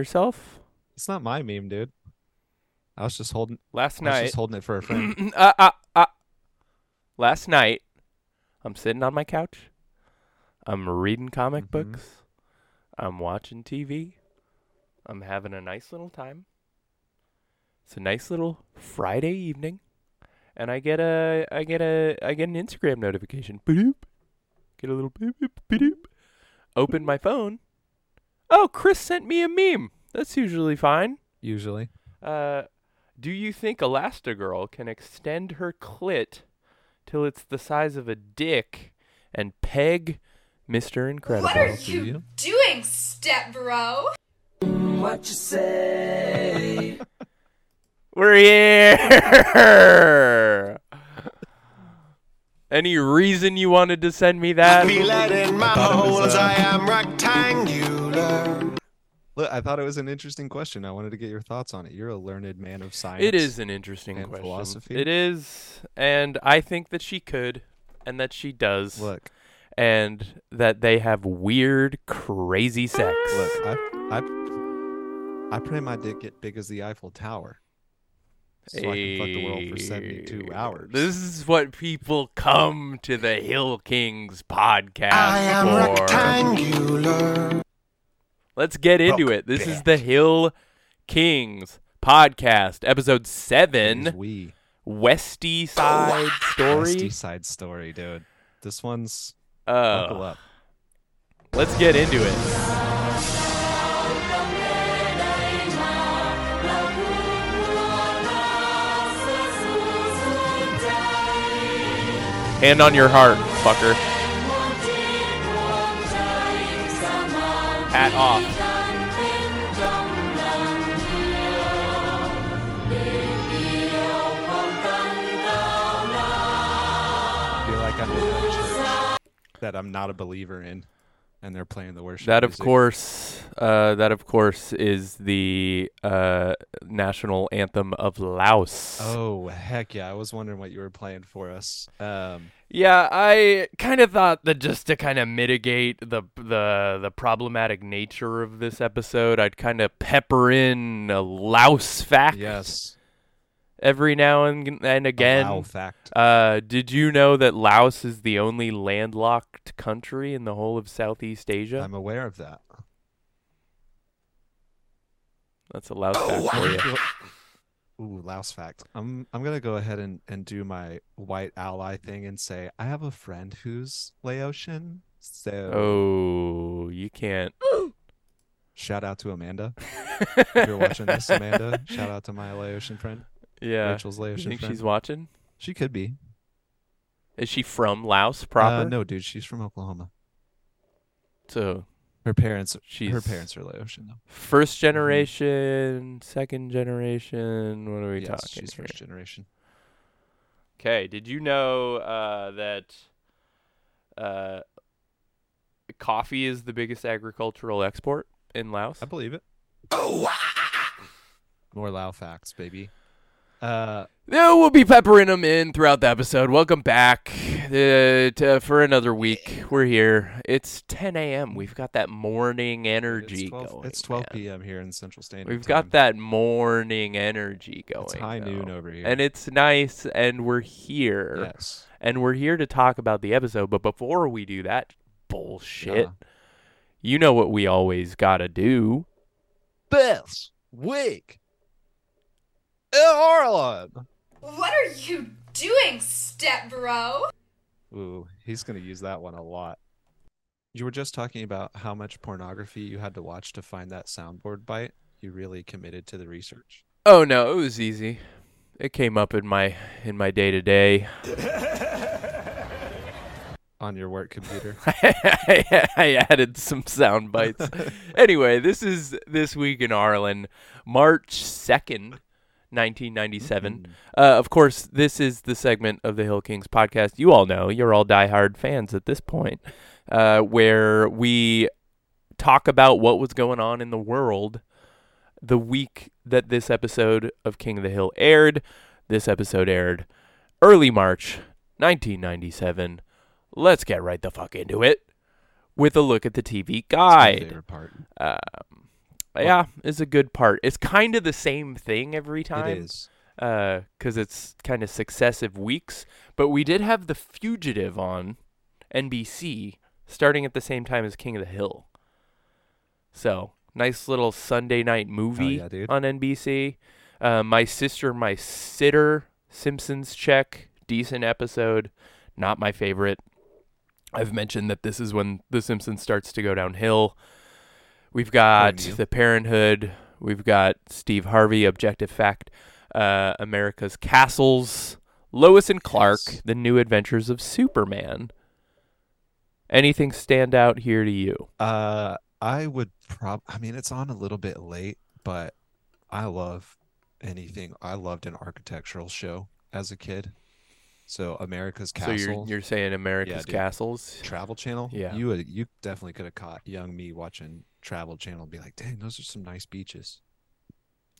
yourself? It's not my meme, dude. I was just holding. Last I was just holding it for a friend. uh, uh, uh, last night, I'm sitting on my couch. I'm reading comic Mhm. books. I'm watching TV. I'm having a nice little time. It's a nice little Friday evening, and I get a I get a I get an Instagram notification. Ba-doop. Get a little boop boop ba-doop. Open my phone. Oh, Chris sent me a meme. That's usually fine. Usually, Uh, do you think Elastigirl can extend her clit till it's the size of a dick and peg Mr. Incredible? What are you, you? doing, step bro? What you say? We're here. Any reason you wanted to send me that? I feel it in my thought it was, holes, uh, I am rectangular. Look. I thought it was an interesting question. I wanted to get your thoughts on it. You're a learned man of science. It is an interesting and question. philosophy. It is, and I think that she could, and that she does, Look, and that they have weird, crazy sex. look. I, I, I pray my dick get big as the Eiffel Tower, so I can fuck the world for seventy-two eh, hours. This is what people come to the Hill Kings podcast I am for. rectangular. Let's get into it. This is the Hill Kings podcast, episode seven, we Westie Side Story. Westie Side Story, dude. This one's buckle Uh, up. let's get into it. Hand on your heart, fucker. Off. Feel like I'm a that I'm not a believer in, and they're playing the worship. That of course, uh, that of course is the uh, national anthem of Laos. Oh heck yeah! I was wondering what you were playing for us. Um, Yeah, I kind of thought that just to kind of mitigate the the the problematic nature of this episode, I'd kind of pepper in a Laos fact yes, every now and and a again. Lao fact. Uh, did you know that Laos is the only landlocked country in the whole of Southeast Asia? I'm aware of that. That's a Laos fact for you. Ooh, Laos fact. I'm I'm gonna go ahead and, and do my white ally thing and say I have a friend who's Laotian. So Oh, you can't. shout out to Amanda. if you're watching this, Amanda, shout out to my Laotian friend. Yeah. Rachel's You Laotian think friend. she's watching? She could be. Is she from Laos proper? Uh, no, dude, she's from Oklahoma. So Her parents she's her parents are Laotian though. First generation, second generation. What are we yes, talking she's here? first generation. Okay. Did you know uh, that uh, coffee is the biggest agricultural export in Laos? I believe it. Oh. More Lao facts, baby. Uh, No, we'll be peppering them in throughout the episode. Welcome back uh, to, for another week. We're here. It's 10 a.m. We've got that morning energy it's 12, going. it's 12 man. p.m. here in Central Standard We've Time. got that morning energy going. It's high noon over here. And it's nice, and we're here. yes. And we're here to talk about the episode. But before we do that bullshit, Yeah. you know what we always got to do. Best week in Arlen. What are you doing, step bro? Ooh, he's gonna use that one a lot. You were just talking about how much pornography you had to watch to find that soundboard bite. You really committed to the research. Oh no, it was easy. It came up in my in my day to day. on your work computer. I added some sound bites. anyway, this is this week in Arlen, March second, nineteen ninety seven. Uh, of course, this is the segment of the Hill Kings podcast. You all know you're all diehard fans at this point, uh, where we talk about what was going on in the world the week that this episode of King of the Hill aired. This episode aired early March 1997. Let's get right the fuck into it with a look at the TV guide. Um, yeah, it's a good part. It's kind of the same thing every time. It is. because it's kind of successive weeks. But we did have The Fugitive on NBC starting at the same time as King of the Hill. So nice little Sunday night movie yeah, on NBC. Uh, my sister, my sitter, Simpsons check, decent episode. Not my favorite. I've mentioned that this is when The Simpsons starts to go downhill. We've got. The Parenthood. We've got Steve Harvey, Objective Fact, uh, America's Castles, Lois and Clark, Yes. The New Adventures of Superman. Anything stand out here to you? Uh, I would prob. I mean, it's on a little bit late, but I love anything. I loved an architectural show as a kid. So America's Castles. So you're you're saying America's dude. Castles? Travel Channel. Yeah. you would. You definitely could have caught young me watching Travel Channel and be like, "Dang, those are some nice beaches."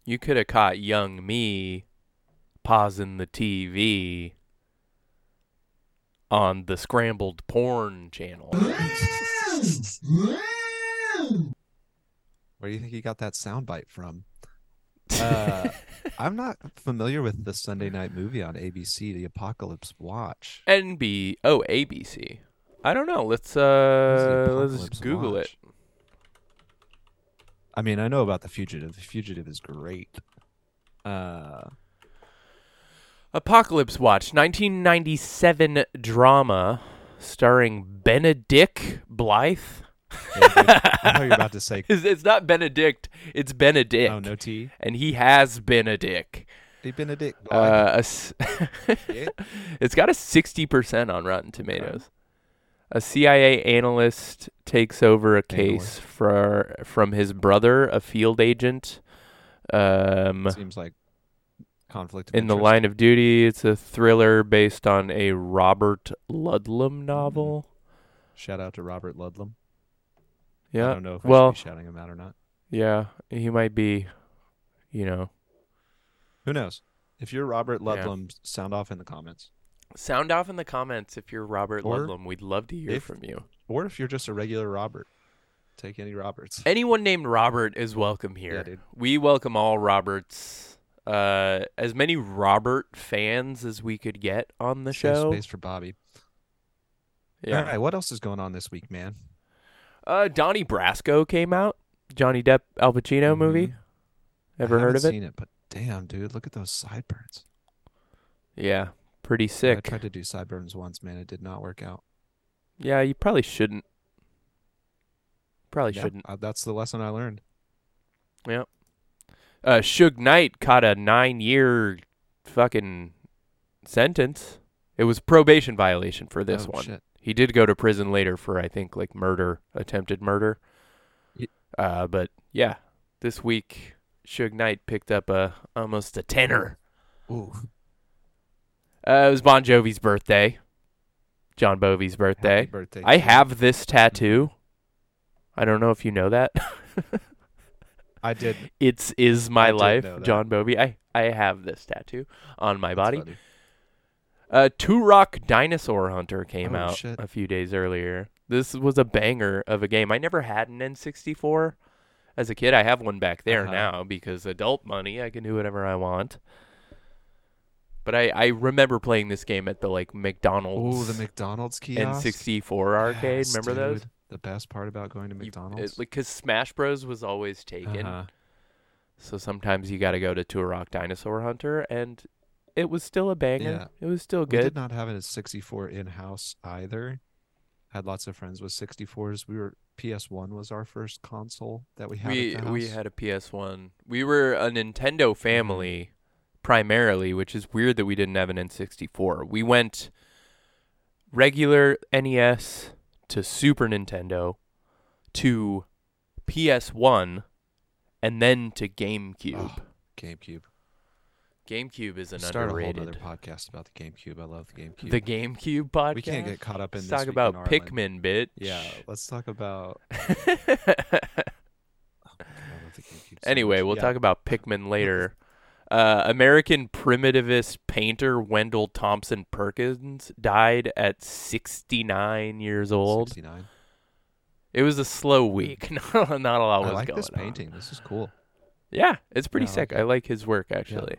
You could have caught young me pausing the TV on the scrambled porn channel. Where do you think he got that soundbite from? Uh, I'm not familiar with the Sunday night movie on ABC, The Apocalypse Watch. NB oh ABC. I don't know. Let's uh let's Apocalypse Google it. I mean, I know about The Fugitive. The Fugitive is great. Uh, Apocalypse Watch, 1997 drama starring Benedict Blythe. I thought you were about to say, It's, it's not Benedict, it's Benedict. "Oh no, T." And he has been a dick. Hey, Benedict. Uh, a s- it's got a 60% on Rotten Tomatoes. A CIA analyst takes over a case for from his brother, a field agent. Um, Seems like conflict. Of in the line of duty, it's a thriller based on a Robert Ludlum novel. Shout out to Robert Ludlum. I Yeah. don't know if I well, should be shouting him out or not. yeah, he might be, you know, Who knows? If you're Robert Yeah. Ludlum, sound off in the comments. sound off in the comments if you're Robert Or Ludlum. We'd love to hear if- from you. Or if you're just a regular Robert, take any Roberts. Anyone named Robert is welcome here. Yeah, dude. We welcome all Roberts. Uh, as many Robert fans as we could get on the Save show. space for Bobby. Yeah. All right, what else is going on this week, man? Uh, Donnie Brasco came out. Johnny Depp Al Pacino Mhm. movie. Ever I heard of it? Seen it, but damn, dude, look at those sideburns. Yeah, pretty sick. I tried to do sideburns once, man. It did not work out. Yeah, you probably shouldn't. Probably Yeah, shouldn't. uh, that's the lesson I learned. Yeah. Uh, Suge Knight caught a nine-year fucking sentence. It was probation violation for this Oh, one. shit. He did go to prison later for I think like murder, attempted murder. Uh, but yeah, this week Suge Knight picked up a almost a tenner. Ooh, Uh, it was Bon Jovi's birthday. John Bovey's birthday. birthday! I have this tattoo. I don't know if you know that. I did. it's is my I life. John Bovey. I I have this tattoo on my That's body. funny. Uh, Turok Dinosaur Hunter came Oh, out shit. a few days earlier. This was a banger of a game. I never had an N64 as a kid. I have one back there Uh-huh. now because adult money. I can do whatever I want. But I, I remember playing this game at the like McDonald's. Oh, the McDonald's kiosk. N64 arcade. Yes, remember those? The best part about going to McDonald's. it- like because Smash Bros was always taken, Uh-huh. so sometimes you got to go to Turok Dinosaur Hunter, and it was still a banger. Yeah. It was still good. We did not have a 64 in house either. Had lots of friends with 64s. We were PS1 was our first console that we had. We at the we had a PS One. We were a Nintendo mm-hmm. family primarily, which is weird that we didn't have an N64. We went regular NES to Super Nintendo to PS One, and then to GameCube. Oh, GameCube. GameCube is an Start a whole other podcast about the GameCube. I love the GameCube. The GameCube podcast. we can't get caught up in Let's this talk about. Pikmin, bitch. Yeah, let's talk about. I so anyway, much. we'll Yeah. talk about Pikmin later. Uh, American primitivist painter Wendell Thompson Perkins died at 69 years old. 69. It was a slow week. not, not a lot I was like going this on. painting. This is cool. Yeah, it's pretty Yeah, I sick. like I like his work actually.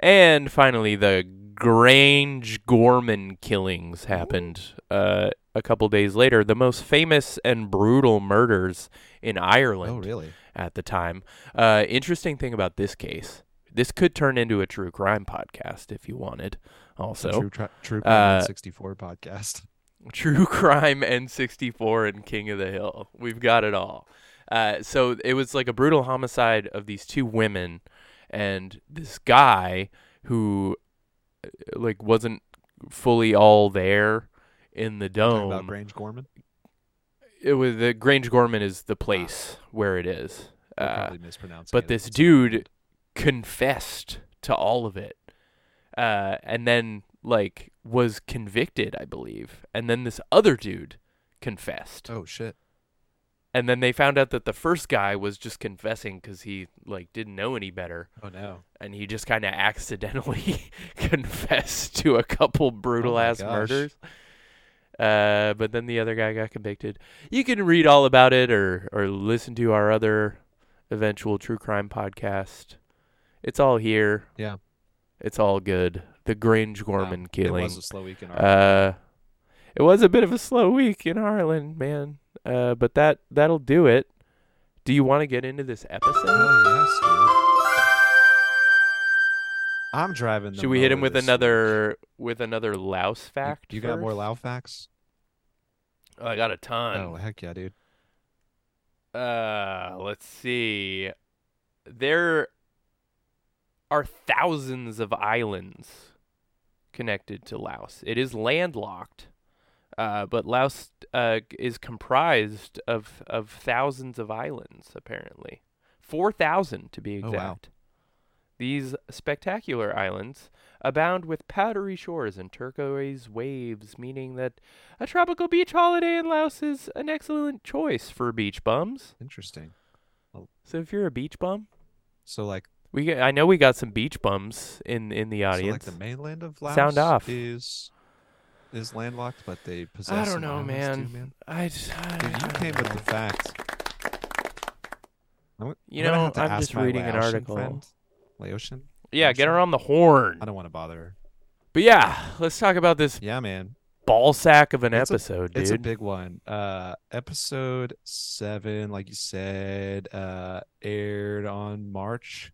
And finally, the Grange Gorman killings happened uh, a couple days later. The most famous and brutal murders in Ireland Oh, really? at the time. Uh, interesting thing about this case. This could turn into a true crime podcast if you wanted. Also, True, tri- True uh, Crime 64 podcast. True Crime N64 and King of the Hill. We've got it all. Uh, so it was like a brutal homicide of these two women, and this guy who uh, like wasn't fully all there in the dome. about Grange Gorman. it was the Grange Gorman is the place where it is. Uh, but this dude confessed to all of it uh, and then like was convicted i believe and then this other dude confessed Oh shit! And then they found out that the first guy was just confessing because he like didn't know any better Oh no! and he just kind of accidentally confessed to a couple brutal my ass murders uh, but then the other guy got convicted you can read all about it or or listen to our other eventual true crime podcast it's all here Yeah. it's all good the grange gorman Wow. killing It was a slow week in Ireland. uh, it was a bit of a slow week in Ireland, man. Uh, but that that'll do it. Do you want to get into this episode? Hell yes, dude. I'm driving. The Should we hit him with this week. another with another Laos You- fact? You, got more? Lao facts? Oh, I got a ton. Oh heck yeah, dude! Uh, let's see. There are thousands of islands connected to Laos. It is landlocked, uh, but Laos uh, is comprised of of thousands of islands. Apparently, four thousand to be Oh, exact. wow. These spectacular islands abound with powdery shores and turquoise waves, meaning that a tropical beach holiday in Laos is an excellent choice for beach bums. Interesting. So if you're a beach bum, So like, we I know we got some beach bums in in the audience. so like the mainland of Laos Sound off. is is landlocked, but they possess. I don't know, man. Too, man. I just, I, Dude, you I came don't with the facts. I'm, You I'm know, I'm just my reading an article. friend, Laotian. Yeah, get her on the horn. I don't want to bother her. But yeah, let's talk about this Yeah, man. ball sack of an It's a- episode, It's a big one. Uh episode 7 like you said uh aired on March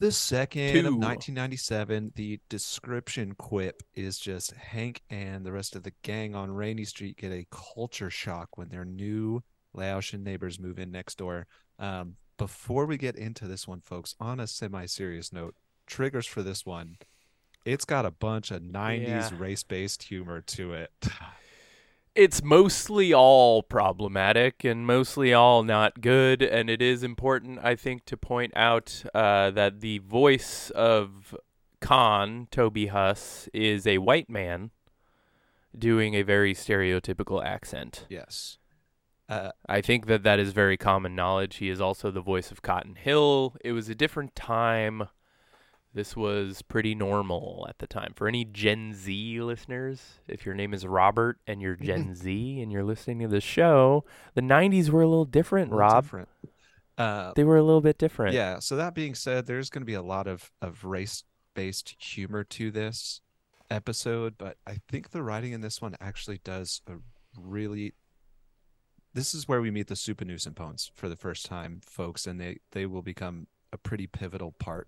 the 2nd Two. of 1997. The description quip is just Hank and the rest of the gang on Rainy Street get a culture shock when their new Laotian neighbors move in next door. Um before we get into this one folks, on a semi-serious note, triggers for this one it's got a bunch of 90s Yeah. race-based humor to it. It's mostly all problematic and mostly all not good. And it is important, I think, to point out uh, that the voice of Khan, Toby Huss, is a white man doing a very stereotypical accent. Yes. Uh, I think that that is very common knowledge. He is also the voice of Cotton Hill. It was a different time. This was pretty normal at the time. For any Gen Z listeners, if your name is Robert and you're Gen Z and you're listening to the show, the 90s were a little different, a little Rob. different. Uh, They were a little bit different. yeah. So that being said, there's going to be a lot of of race based humor to this episode, but I think the writing in this one actually does a really. This is where we meet the super Supernusempons for the first time, folks, and they they will become a pretty pivotal part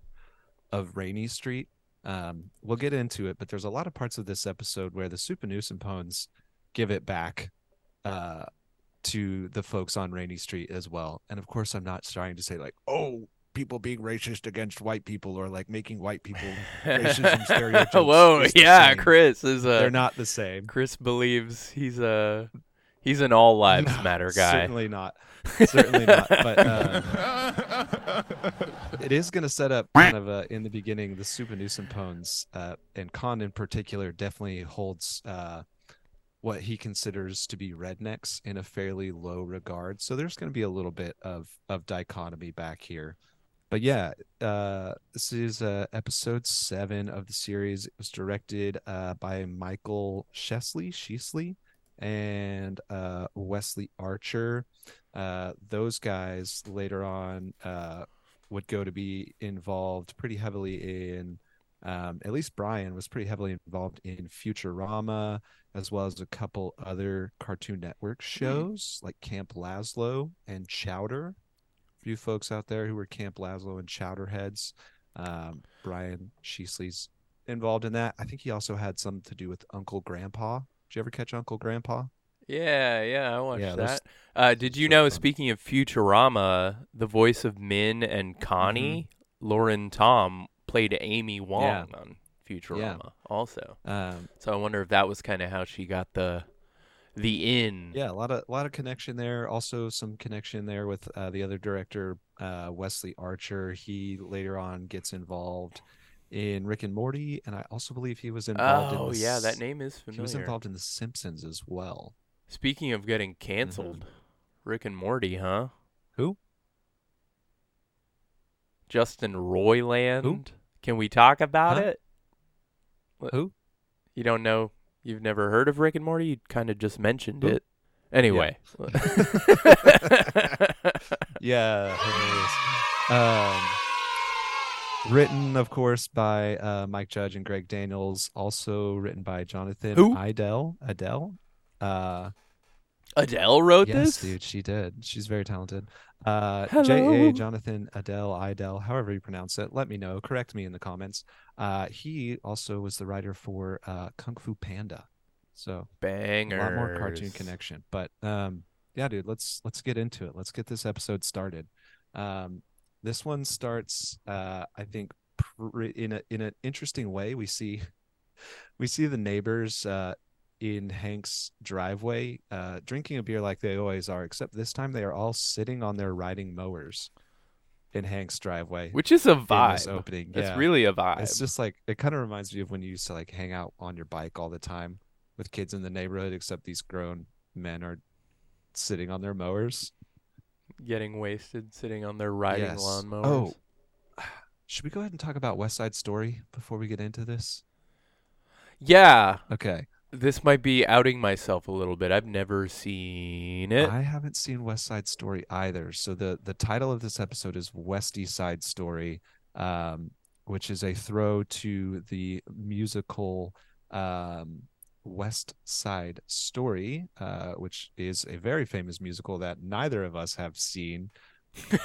of Rainy Street. Um, we'll get into it, but there's a lot of parts of this episode where the Supernusempons give it back uh, to the folks on Rainy Street as well. And of course, I'm not trying to say like, oh, people being racist against white people or like making white people racism stereotypes. Whoa, yeah, same. Chris is a They're not the same. Chris believes he's a he's an all lives No, matter guy. Certainly not. Certainly not. But uh, it is going to set up kind of uh, in the beginning the Supernusempons, uh, and Khan in particular definitely holds uh, what he considers to be rednecks in a fairly low regard. So there's going to be a little bit of of dichotomy back here. But yeah, uh, this is uh, episode seven of the series. It was directed by Michael Shesley, Sheesley, and Wesley Archer. Uh, those guys later on uh, would go to be involved pretty heavily in. Um, at least Brian was pretty heavily involved in Futurama, as well as a couple other Cartoon Network shows like Camp Lazlo and Chowder. For you folks out there who were Camp Lazlo and Chowder heads, um, Brian Sheesley's involved in that. I think he also had some to do with Uncle Grandpa. Did you ever catch Uncle Grandpa? Yeah, yeah, I watched Yeah, that. Uh, did you so know? fun. Speaking of Futurama, the voice of Min and Connie, Lauren Tom, played Amy Wong Mm-hmm. Yeah. on Futurama, also. Um, So I wonder if that was kind of how she got the the in. yeah, a lot of a lot of connection there. Also, some connection there with uh, the other director, uh, Wesley Archer. He later on gets involved in Rick and Morty, and I also believe he was involved. Oh in the yeah, that name is familiar. He was involved in The Simpsons as well. Speaking of getting canceled, Rick and Morty, huh? Who? Justin Roiland. Can we talk about Huh? it? Who? You don't know? You've never heard of Rick and Morty? You kind of just mentioned Who? it. Anyway. Yeah, hilarious. Um, written, of course, by uh, Mike Judge and Greg Daniels. Also written by Jonathan Who? Idell. Adele. Uh, Adele wrote yes, this? dude, she did. She's very talented. Uh, J.A. Jonathan Adele Idell, however you pronounce it. Let me know. Correct me in the comments. Uh, he also was the writer for uh, Kung Fu Panda. So Bangers. a lot more cartoon connection but um yeah dude let's let's get into it let's get this episode started um this one starts uh i think pr- in a in an interesting way we see we see the neighbors uh in hank's driveway uh drinking a beer like they always are except this time they are all sitting on their riding mowers in hank's driveway Which is a in vibe. opening It's yeah really a vibe. it's just like it kind of reminds me of when you used to like hang out on your bike all the time with kids in the neighborhood, except these grown men are sitting on their mowers. getting wasted, sitting on their riding Yes. lawnmowers. Oh, should we go ahead and talk about West Side Story before we get into this? Yeah. Okay, This might be outing myself a little bit. I've never seen it. I haven't seen West Side Story either. So the the title of this episode is Westie Side Story, um, which is a throw to the musical um, West Side Story, uh, which is a very famous musical that neither of us have seen.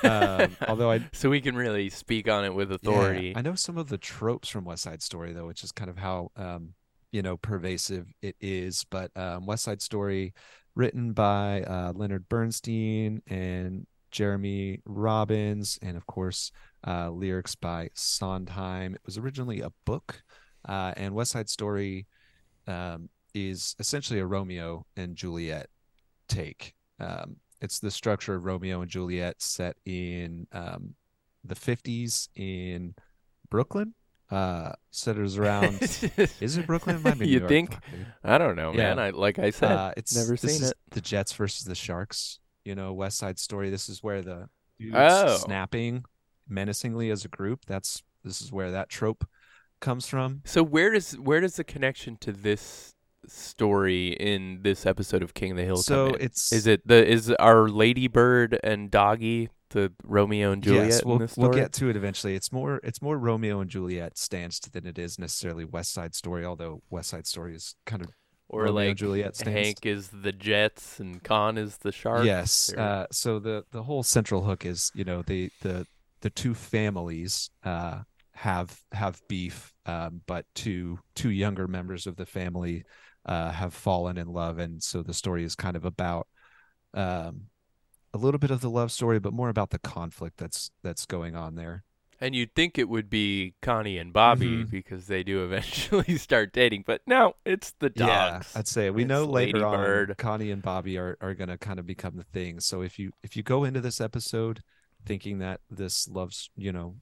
um, although I so we can really speak on it with Yeah, authority. I know some of the tropes from West Side Story though, which is kind of how um, you know pervasive it is. But um, West Side Story, written by uh, Leonard Bernstein and Jeremy Robbins, and of course uh, lyrics by Sondheim. It was originally a book, uh, and West Side Story um, is essentially a Romeo and Juliet take. Um, it's the structure of Romeo and Juliet set in um, the 50s in Brooklyn. Uh, centers around. is it Brooklyn? It might be You York. think? I don't know, Yeah. man. I like I said, Uh, it's never this seen is it. The Jets versus the Sharks. You know, West Side Story. This is where the dudes Oh. snapping menacingly as a group. That's this is where that trope comes from. So where does where does the connection to this story in this episode of King of the Hill So it's Is it the is our Lady Bird and Doggy the Romeo and Juliet yes, we'll, we'll get to it eventually. It's more it's more Romeo and Juliet stanced than it is necessarily West Side Story. Although West Side Story is kind of or Romeo and like Juliet stanced. Hank is the Jets and Khan is the Sharks. Yes. or- Uh, so the the whole central hook is you know the the the two families uh, have have beef, um, but two two younger members of the family uh, have fallen in love, and so the story is kind of about um, a little bit of the love story, but more about the conflict that's that's going on there. And you'd think it would be Connie and Bobby Mhm. because they do eventually start dating, but no, it's the dogs. Yeah, I'd say we It's know later Lady on Bird. Connie and Bobby are, are gonna kind of become the thing. So if you if you go into this episode thinking that this loves you know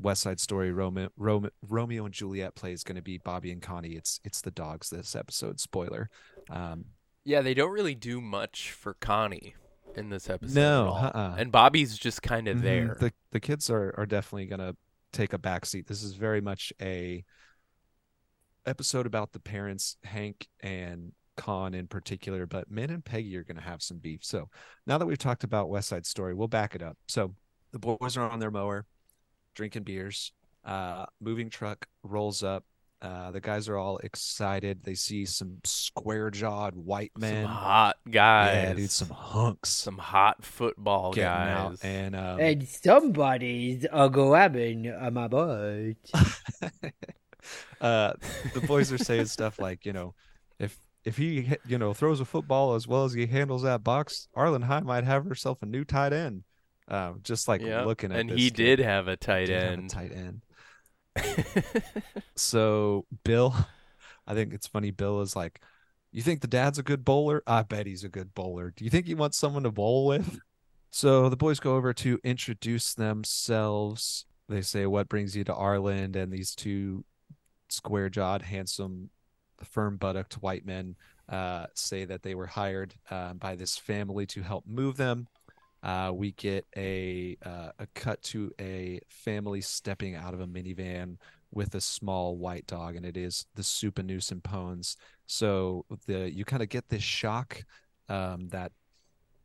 West Side Story Romeo Romeo, Romeo and Juliet play is going to be Bobby and Connie, it's it's the dogs this episode. Spoiler. Um, Yeah, they don't really do much for Connie in this episode. No, at all. uh-uh. and Bobby's just kind of mhm, there. The the kids are are definitely gonna take a backseat. This is very much a episode about the parents Hank and Con in particular, but Min and Peggy are going to have some beef. So now that we've talked about West Side Story, we'll back it up. So the boys are on their mower, drinking beers. Uh, moving truck rolls up. Uh, the guys are all excited. They see some square jawed white men. Some hot guys. Yeah, dude, some hunks some hot football getting guys. out. And um, And somebody's a grabbing uh, my butt. uh, the boys are saying stuff like, you know, if if he you know throws a football as well as he handles that box, Arlen High might have herself a new tight end. Uh, just like Yep, looking at and this he kid. did have a tight Did have a end. tight end. So Bill, I think it's funny. Bill is like, "You think the dad's a good bowler? I bet he's a good bowler. Do you think he wants someone to bowl with?" So the boys go over to introduce themselves. They say, "What brings you to Arlen?" And these two square-jawed, handsome, firm buttocked white men uh, say that they were hired uh, by this family to help move them. Uh, we get a uh, a cut to a family stepping out of a minivan with a small white dog, and it is the Supanus and Pones. So the you kind of get this shock um, that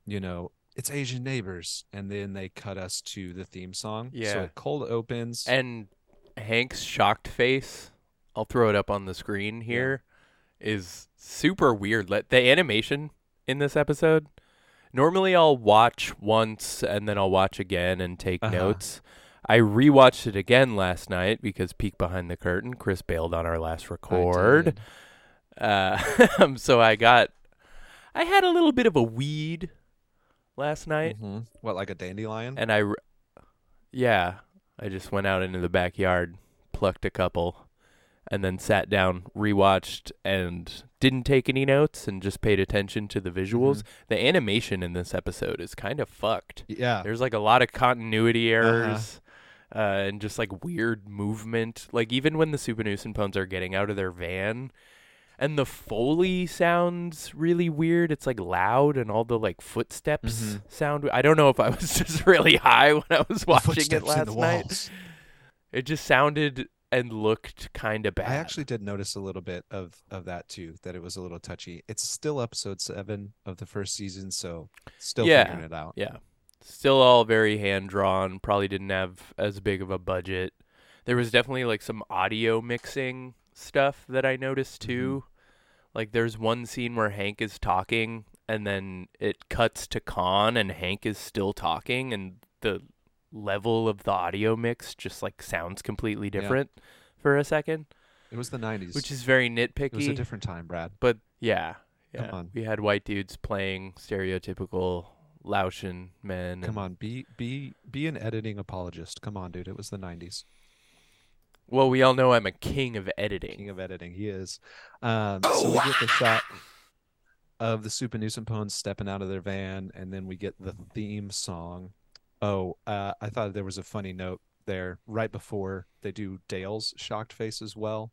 you know it's Asian neighbors, and then they cut us to the theme song. Yeah. it cold opens. And Hank's shocked face, I'll throw it up on the screen here, is super weird. Let the animation in this episode. Normally I'll watch once and then I'll watch again and take Uh-huh. notes. I rewatched it again last night because peek behind the curtain. Chris bailed on our last record. did. Uh, so I got, I had a little bit of a weed last night, Mhm. What like a dandelion? and I, yeah, I just went out into the backyard, plucked a couple, and then sat down, rewatched, and didn't take any notes, and just paid attention to the visuals. Mhm. The animation in this episode is kind of fucked. yeah. There's like a lot of continuity Uh-huh. errors. uh and just like weird movement. Like even when the Supanusen Pones are getting out of their van, and the Foley sounds really weird. It's like loud, and all the like footsteps Mhm. sound. I don't know if I was just really high when I was watching it last night. It just sounded and looked kind of bad. I actually did notice a little bit of of that too, that it was a little touchy. It's still episode seven of the first season, so still Yeah. figuring it out. Yeah. Still all very hand drawn. Probably didn't have as big of a budget. There was definitely like some audio mixing stuff that I noticed too. Mm-hmm. Like there's one scene where Hank is talking and then it cuts to Khan and Hank is still talking and the level of the audio mix just like sounds completely different for a second, It was the '90s, which is very nitpicky. it was a different time, Brad. but yeah, Come yeah. on. We had white dudes playing stereotypical Laotian men. Come on, be be be an editing apologist. Come on, dude. It was the '90s. Well, we all know I'm a king of editing. King of editing, he is. Um, so we get the shot of the Super Supanusen Pones stepping out of their van, and then we get the theme song. Oh, uh, I thought there was a funny note there right before they do Dale's shocked face as well.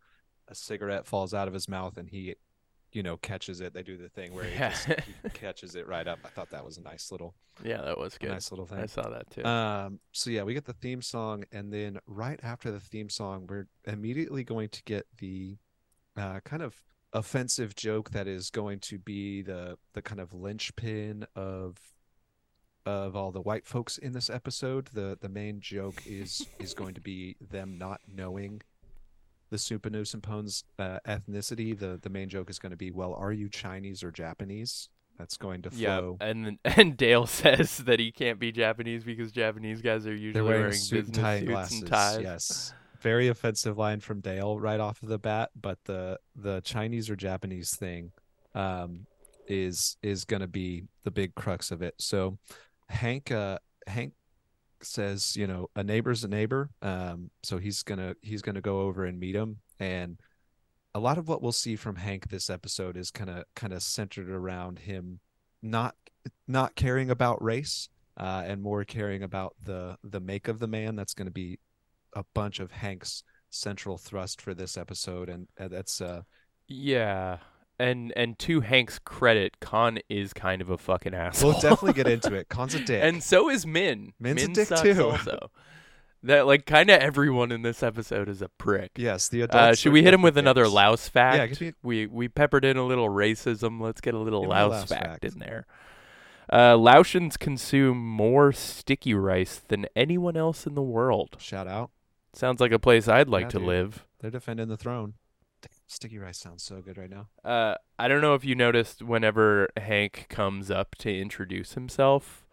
A cigarette falls out of his mouth, and he, you know, catches it. They do the thing where he, Yeah. just, he catches it right up. I thought that was a nice little, Yeah, that was good. nice little thing. I saw that too. Um, so yeah, we get the theme song, and then right after the theme song, we're immediately going to get the uh, kind of offensive joke that is going to be the the kind of linchpin of of all the white folks in this episode. The the main joke is is going to be them not knowing the Supanus and Pones uh, ethnicity. The the main joke is going to be, well, are you Chinese or Japanese? That's going to yeah, flow. and and Dale says that he can't be Japanese because Japanese guys are usually They're wearing, wearing, suit business tie suits glasses. and ties. Yes. Very offensive line from Dale right off of the bat, but the the Chinese or Japanese thing um is is going to be the big crux of it. So Hank uh Hank says, you know, a neighbor's a neighbor. Um so he's to he's to go over and meet him and a lot of what we'll see from Hank this episode is kind of kind of centered around him not not caring about race uh, and more caring about the the make of the man. That's going to be a bunch of Hank's central thrust for this episode, and, and that's uh Yeah, and and to Hank's credit, Khan is kind of a fucking asshole. we'll definitely get into it. Khan's a dick. and so is Min. Min's a dick too. Also, That like kind of everyone in this episode is a prick. Yes, the Uh, adults. should we hit him with definitely another dicks. Laos fact? Yeah, me- we we peppered in a little racism. Let's get a little a Laos, Laos fact, fact. in there. Uh, Laotians consume more sticky rice than anyone else in the world. Shout out. Sounds like a place I'd like Yeah, to dude. live. They're defending the throne. Sticky rice sounds so good right now. Uh, I don't know if you noticed whenever Hank comes up to introduce himself,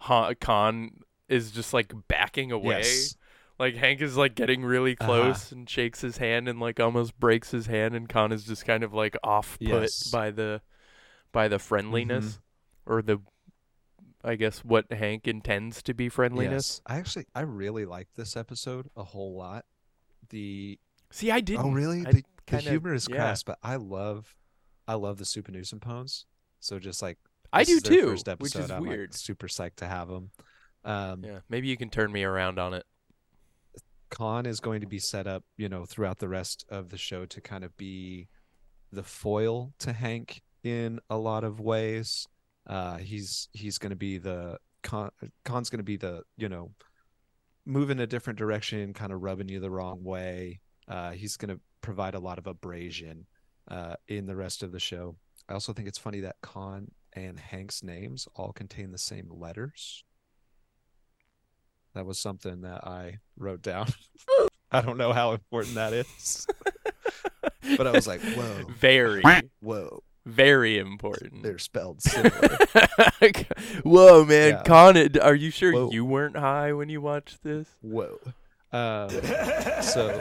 ha- Khan is just like backing away. Yes. Like Hank is like getting really Uh-huh. close and shakes his hand and like almost breaks his hand, and Khan is just kind of like off put Yes. by the by the friendliness Mm-hmm. or the I guess what Hank intends to be friendliness. Yes. I actually I really like this episode a whole lot. The See, I didn't. oh really I the, the kinda- humor is yeah. crass, but I love I love the Super Newsom poems. So just like I do is their too, First episode, which is I'm, like, weird. super psyched to have them. Um, Yeah, maybe you can turn me around on it. Khan is going to be set up, you know, throughout the rest of the show to kind of be the foil to Hank in a lot of ways. Uh, he's he's going to be the Khan, Khan's going to be the you know move in a different direction, kind of rubbing you the wrong way. Uh, he's going to provide a lot of abrasion uh, in the rest of the show. I also think it's funny that Khan and Hank's names all contain the same letters. That was something that I wrote down. I don't know how important that is. but I was like, whoa, Very, whoa, very important. they're spelled similar. Whoa, man, Yeah. Con, are you sure Whoa. you weren't high when you watched this? whoa. Um, so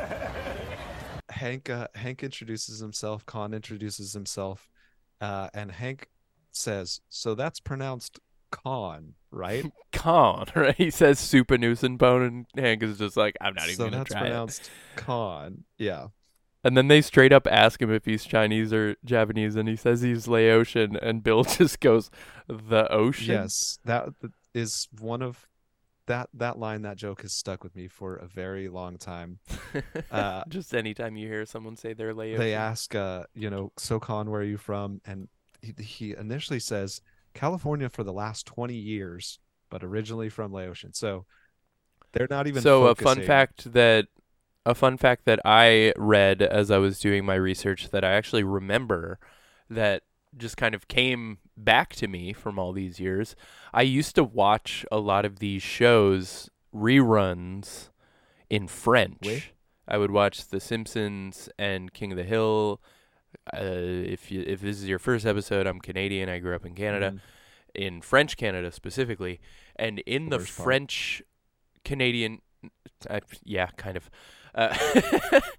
Hank uh, Hank introduces himself, Khan introduces himself, uh, and Hank says, "So that's pronounced Khan, right?" Con, right? He says Supanusenbone, and Bone, and Hank is just like, I'm not even so gonna that's try it. pronounced Khan. Yeah. And then they straight up ask him if he's Chinese or Japanese, and he says he's Laotian, and Bill just goes, "The ocean." Yes, that is one of that that line that joke has stuck with me for a very long time. Uh, just anytime you hear someone say they're Laotian. they ask uh you know so Khan where are you from and he, he initially says California for the last 20 years but originally from Laotian so they're not even so a fun fact that a fun fact that I read as I was doing my research that I actually remember that just kind of came back to me from all these years. I used to watch a lot of these shows reruns in French. Oui. I would watch The Simpsons and King of the Hill. Uh, if you, if this is your first episode, I'm Canadian. I grew up in Canada Mhm. in French Canada specifically, and in the part. French Canadian, uh, yeah, kind of. Uh,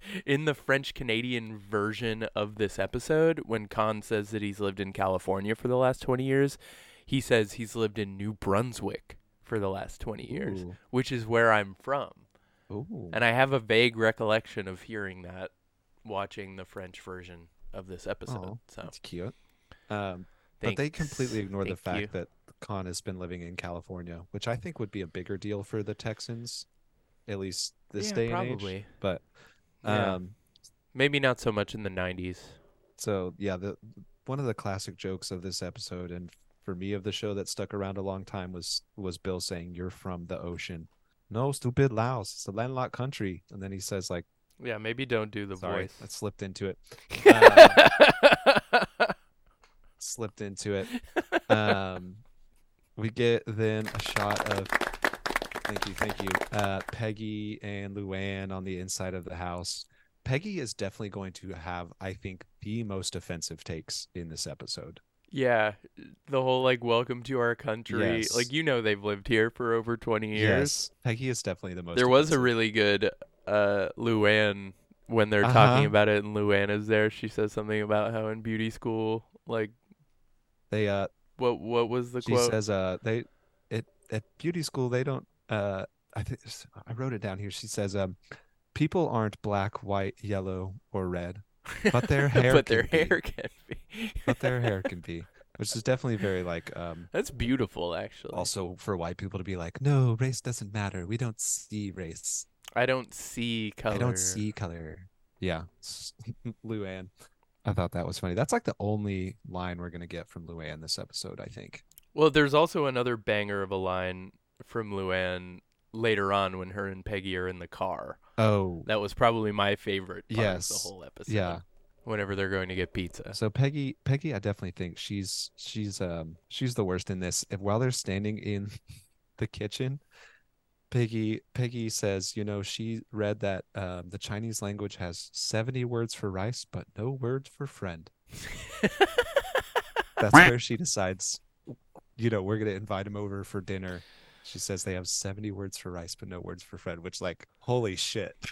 in the French Canadian version of this episode, when Khan says that he's lived in California for the last 20 years, he says he's lived in New Brunswick for the last 20 years, Ooh. which is where I'm from. Ooh. And I have a vague recollection of hearing that watching the French version of this episode. Oh, so, that's cute um but they completely ignore the fact you. that Khan has been living in California which I think would be a bigger deal for the Texans at least this Yeah, day and probably. age but Yeah. um Maybe not so much in the 90s. So yeah, the one of the classic jokes of this episode and for me of the show that stuck around a long time was was Bill saying, "You're from the ocean." No, stupid Laos. It's a landlocked country. And then he says, like, Yeah, maybe don't do the sorry, voice. I slipped into it. Uh, slipped into it. Um, we get then a shot of thank you, thank you. Uh, Peggy and Luann on the inside of the house. Peggy is definitely going to have, I think, the most offensive takes in this episode. yeah, the whole like welcome to our country. Yes. Like you know they've lived here for over 20 years. Yes, Peggy is definitely the most. There was a really good uh Luann when they're Uh-huh. talking about it and Luann is there. She says something about how in beauty school like They uh, what what was the she quote? She says uh, they at at beauty school they don't uh, I think I wrote it down here. She says um, people aren't black, white, yellow, or red, but their hair but their can be. hair can be. but their hair can be, which is definitely very like um. That's beautiful actually. Also, for white people to be like, no, race doesn't matter. We don't see race. I don't see color. I don't see color. Yeah, Luann. I thought that was funny. That's like the only line we're gonna get from Luann this episode. I think. Well, there's also another banger of a line from Luann later on when her and Peggy are in the car. Oh, That was probably my favorite part Yes. of the whole episode. yeah. Whenever they're going to get pizza. So Peggy, Peggy, I definitely think she's she's um she's the worst in this. If while they're standing in the kitchen, Peggy Peggy says, you know, she read that um, the Chinese language has seventy words for rice, but no words for friend. That's where she decides, you know, we're gonna invite him over for dinner. She says they have seventy words for rice, but no words for Fred, Which, like, holy shit!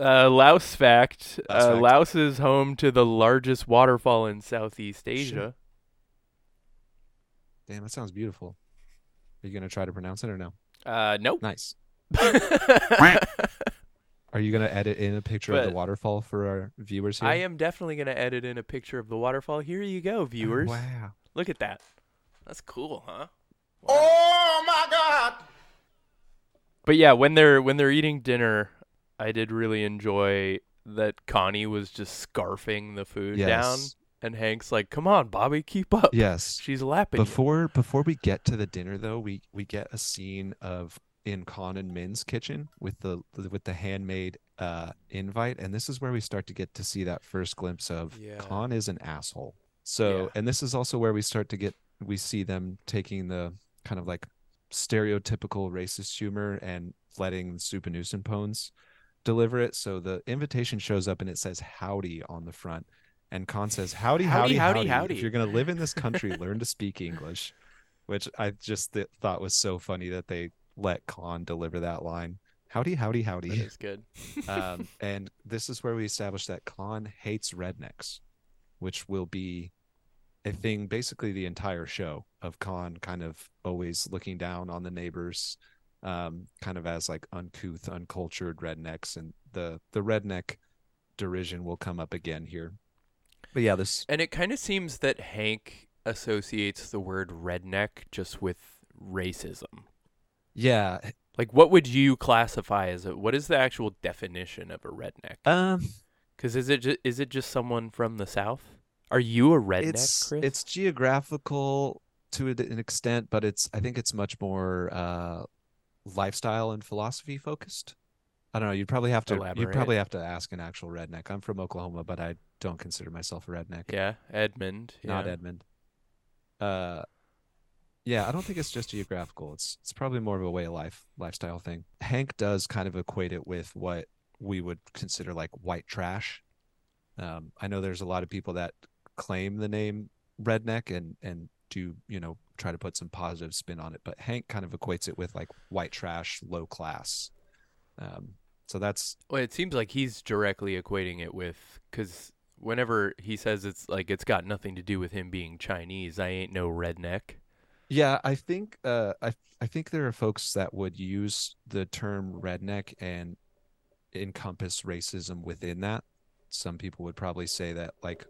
Uh, Laos fact. Laos uh, fact. Laos is home to the largest waterfall in Southeast Asia. Damn, that sounds beautiful. Are you gonna try to pronounce it or no? Uh, nope. Nice. Are you gonna edit in a picture of the waterfall for our viewers here? I am definitely going to edit in a picture of the waterfall. Here you go, viewers. Oh, wow. Look at that. That's cool, huh? Oh my God. But yeah, when they're when they're eating dinner, I did really enjoy that Connie was just scarfing the food down, and Hank's like, "Come on, Bobby, keep up." Yes. she's lapping. you." Before before we get to the dinner though, we we get a scene of in Khan and Min's kitchen with the with the handmade uh invite, and this is where we start to get to see that first glimpse of Yeah. Khan is an asshole. So Yeah. and this is also where we start to get we see them taking the kind of like stereotypical racist humor and letting Souphanousinphones deliver it. So the invitation shows up and it says howdy on the front. And Khan says, howdy, Howdy, howdy, howdy, howdy, howdy." If you're going to live in this country, learn to speak English, which I just th- thought was so funny that they let Khan deliver that line. Howdy, howdy, howdy. is good. um, and this is where we establish that Khan hates rednecks, which will be a thing basically the entire show of Khan kind of always looking down on the neighbors, um, kind of as like uncouth, uncultured rednecks, and the the redneck derision will come up again here. But yeah, this And it kind of seems that Hank associates the word redneck just with racism. yeah, Like, what would you classify as a? What is the actual definition of a redneck? um, Because is it ju- is it just someone from the south? Are you a redneck, it's Chris? it's geographical to an extent, but it's I think it's much more uh, lifestyle and philosophy focused. I don't know. You'd probably have to you'd probably have to ask an actual redneck. I'm from Oklahoma, but I don't consider myself a redneck. yeah, Edmond. Not yeah. Edmond. Uh, yeah, I don't think it's just geographical. It's it's probably more of a way of life lifestyle thing. Hank does kind of equate it with what we would consider like white trash. Um, I know there's a lot of people that claim the name redneck and and do you know try to put some positive spin on it, but Hank kind of equates it with like white trash, low class. Um, so that's Well, it seems like he's directly equating it with because whenever he says it's like it's got nothing to do with him being Chinese, I ain't no redneck. Yeah, I think uh, I I think there are folks that would use the term redneck and encompass racism within that. Some people would probably say that like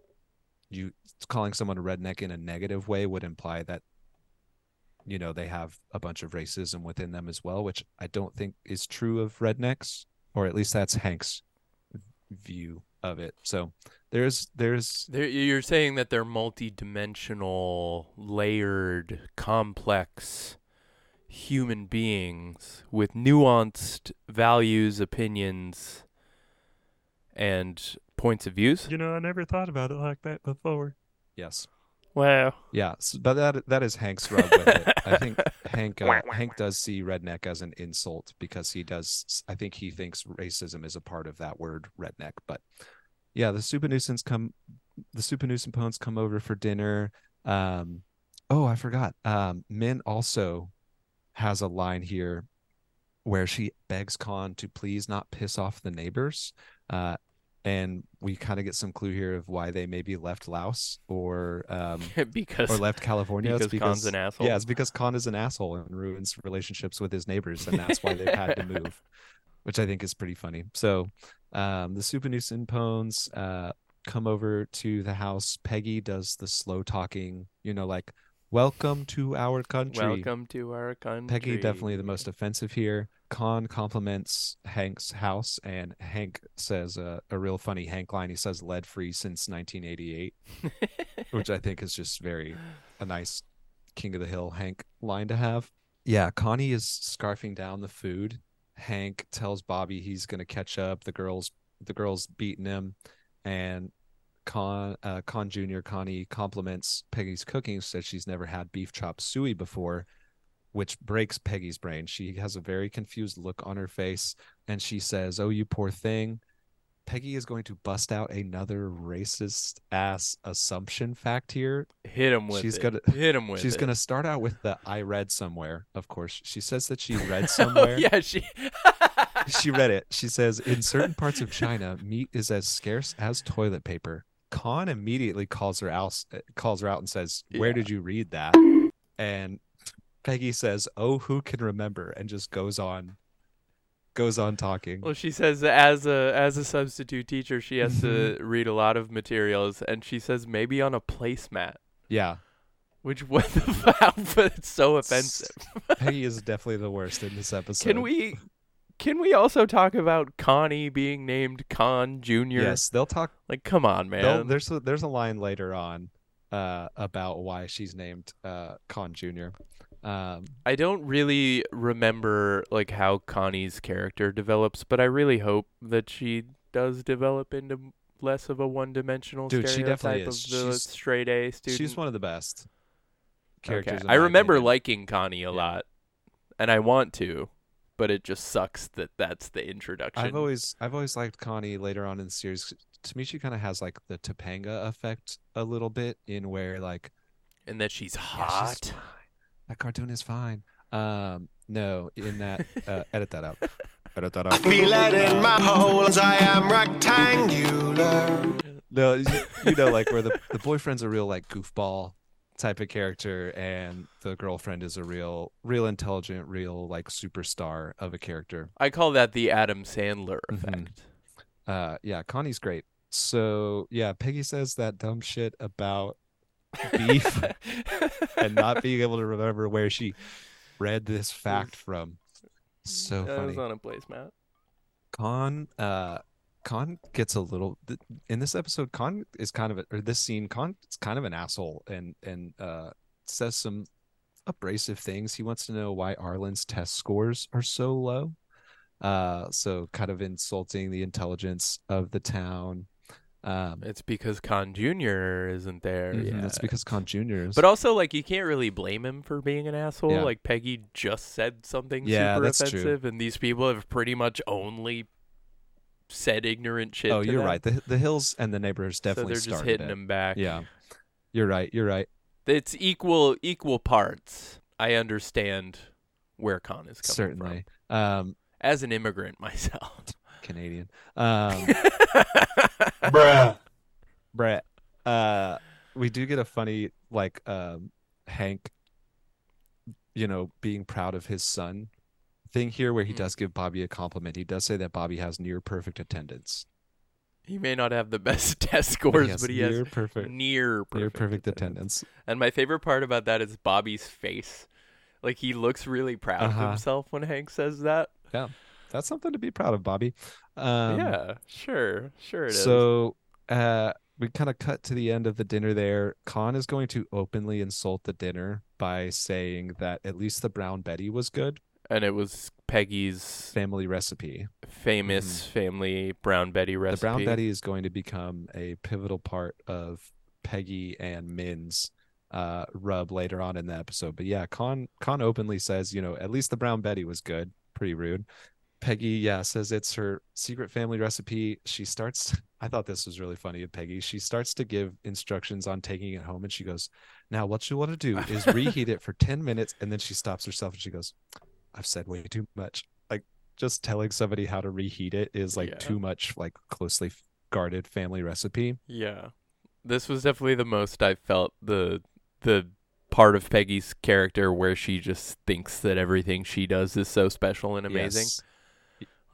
you calling someone a redneck in a negative way would imply that you know they have a bunch of racism within them as well, which I don't think is true of rednecks, or at least that's Hank's view of it. So there's there's you're saying that they're multi-dimensional, layered, complex human beings with nuanced values, opinions, and points of views. you know I never thought about it like that before. Yes. Wow. Yeah, s- but that that is Hank's rub with it. I think Hank uh, Hank does see redneck as an insult because he does. I think he thinks racism is a part of that word redneck. But yeah, the Supernuisance come, the super nuisance Supernuisance come over for dinner. Um, oh, I forgot. Um, Min also has a line here where she begs Khan to please not piss off the neighbors. Uh, and we kind of get some clue here of why they maybe left Laos or um, because or left California. It's because Khan's an asshole. Yeah, it's because Khan is an asshole and ruins relationships with his neighbors, and that's why they've had to move, which I think is pretty funny. So, um, the Souphanousinphones uh, come over to the house. Peggy does the slow talking, you know, like "Welcome to our country." welcome to our country. Peggy definitely the most offensive here. Khan compliments Hank's house, and Hank says uh, a real funny Hank line. He says "lead free since 1988," which I think is just very a nice King of the Hill Hank line to have. yeah, Connie is scarfing down the food. Hank tells Bobby he's gonna catch up. The girls, the girls beating him, and Khan, uh, Khan Junior Connie compliments Peggy's cooking. Says she's never had beef chop suey before, which breaks Peggy's brain. She has a very confused look on her face, and she says, "Oh, you poor thing." Peggy is going to bust out another racist ass assumption fact here. Hit him with She's it. gonna- hit him with She's it. to start out with the I read somewhere, of course. She says that she read Oh, somewhere. yeah, she. She read it. She says, In certain parts of China, meat is as scarce as toilet paper. Khan immediately calls her out, calls her out and says, Where Yeah. did you read that? And Peggy says, Oh, who can remember? And just goes on, goes on talking. Well, she says as a as a substitute teacher, she has to Mm-hmm. read a lot of materials, and she says maybe on a placemat. Yeah. Which what the fuck? But it's so offensive. Peggy is definitely the worst in this episode. Can we? Can we also talk about Connie being named Khan Junior? Yes, they'll talk Like, come on, man. there's a, there's a line later on uh, about why she's named uh, Khan Junior. Um, I don't really remember like how Connie's character develops, but I really hope that she does develop into less of a one-dimensional Dude, she stereotype definitely of the She's- straight A student. she's one of the best characters. in I remember opinion. liking Connie a Yeah. lot, and I want to, but it just sucks that that's the introduction. I've always I've always liked Connie later on in the series. To me, she kind of has like the Topanga effect a little bit in where like and that she's yeah, she's hot. That cartoon is fine. Um, no, in that uh, edit that out. Edit that out. Feel it in my holes, I am rectangular. No, you, you know, like where the, the boyfriend's a real like goofball type of character, and the girlfriend is a real, real intelligent, real like superstar of a character. I call that the Adam Sandler Mhm. effect. Uh, yeah, Connie's great. So yeah, Peggy says that dumb shit about beef and not being able to remember where she read this fact from. So that was on a placemat. Khan uh Khan gets a little in this episode Khan is kind of a, or this scene Khan is kind of an asshole and and uh says some abrasive things. He wants to know why Arlen's test scores are so low. Uh so kind of insulting the intelligence of the town. Um It's because Khan Junior isn't there. mhm, Yeah, that's because Khan Jr. is But also, like, you can't really blame him for being an asshole. Yeah. Like, Peggy just said something Yeah, super that's true. offensive, and these people have pretty much only said ignorant shit. Oh, you're them. right. The the hills and the neighbors So definitely they're just hitting it. him back. Yeah. You're right. You're right. it's equal equal parts. I understand where Khan is coming from. Certainly. Um. As an immigrant myself. Canadian. Um Bruh. Brett, uh, we do get a funny like um Hank, you know, being proud of his son thing here, where he Mhm. does give Bobby a compliment. He does say that Bobby has near perfect attendance. he may not have the best test But scores, has but he near has perfect, near perfect, near perfect attendance. And my favorite part about that is Bobby's face. Like he looks really proud Uh-huh. of himself when Hank says that. That's something to be proud of, Bobby. Um, yeah, sure, sure it is. so uh we kind of cut to the end of the dinner there khan is going to openly insult the dinner by saying that at least the brown betty was good and it was Peggy's family recipe famous family Brown Betty recipe. Mm-hmm. the brown betty is going to become a pivotal part of peggy and min's uh rub later on in the episode but yeah khan khan openly says you know at least the brown betty was good pretty rude peggy yeah says it's her secret family recipe she starts i thought this was really funny of peggy she starts to give instructions on taking it home and she goes now what you want to do is reheat it for 10 minutes and then she stops herself and she goes i've said way too much like just telling somebody how to reheat it is like Yeah. too much like closely guarded family recipe Yeah. This was definitely the most I felt the the part of Peggy's character where she just thinks that everything she does is so special and amazing. Yes,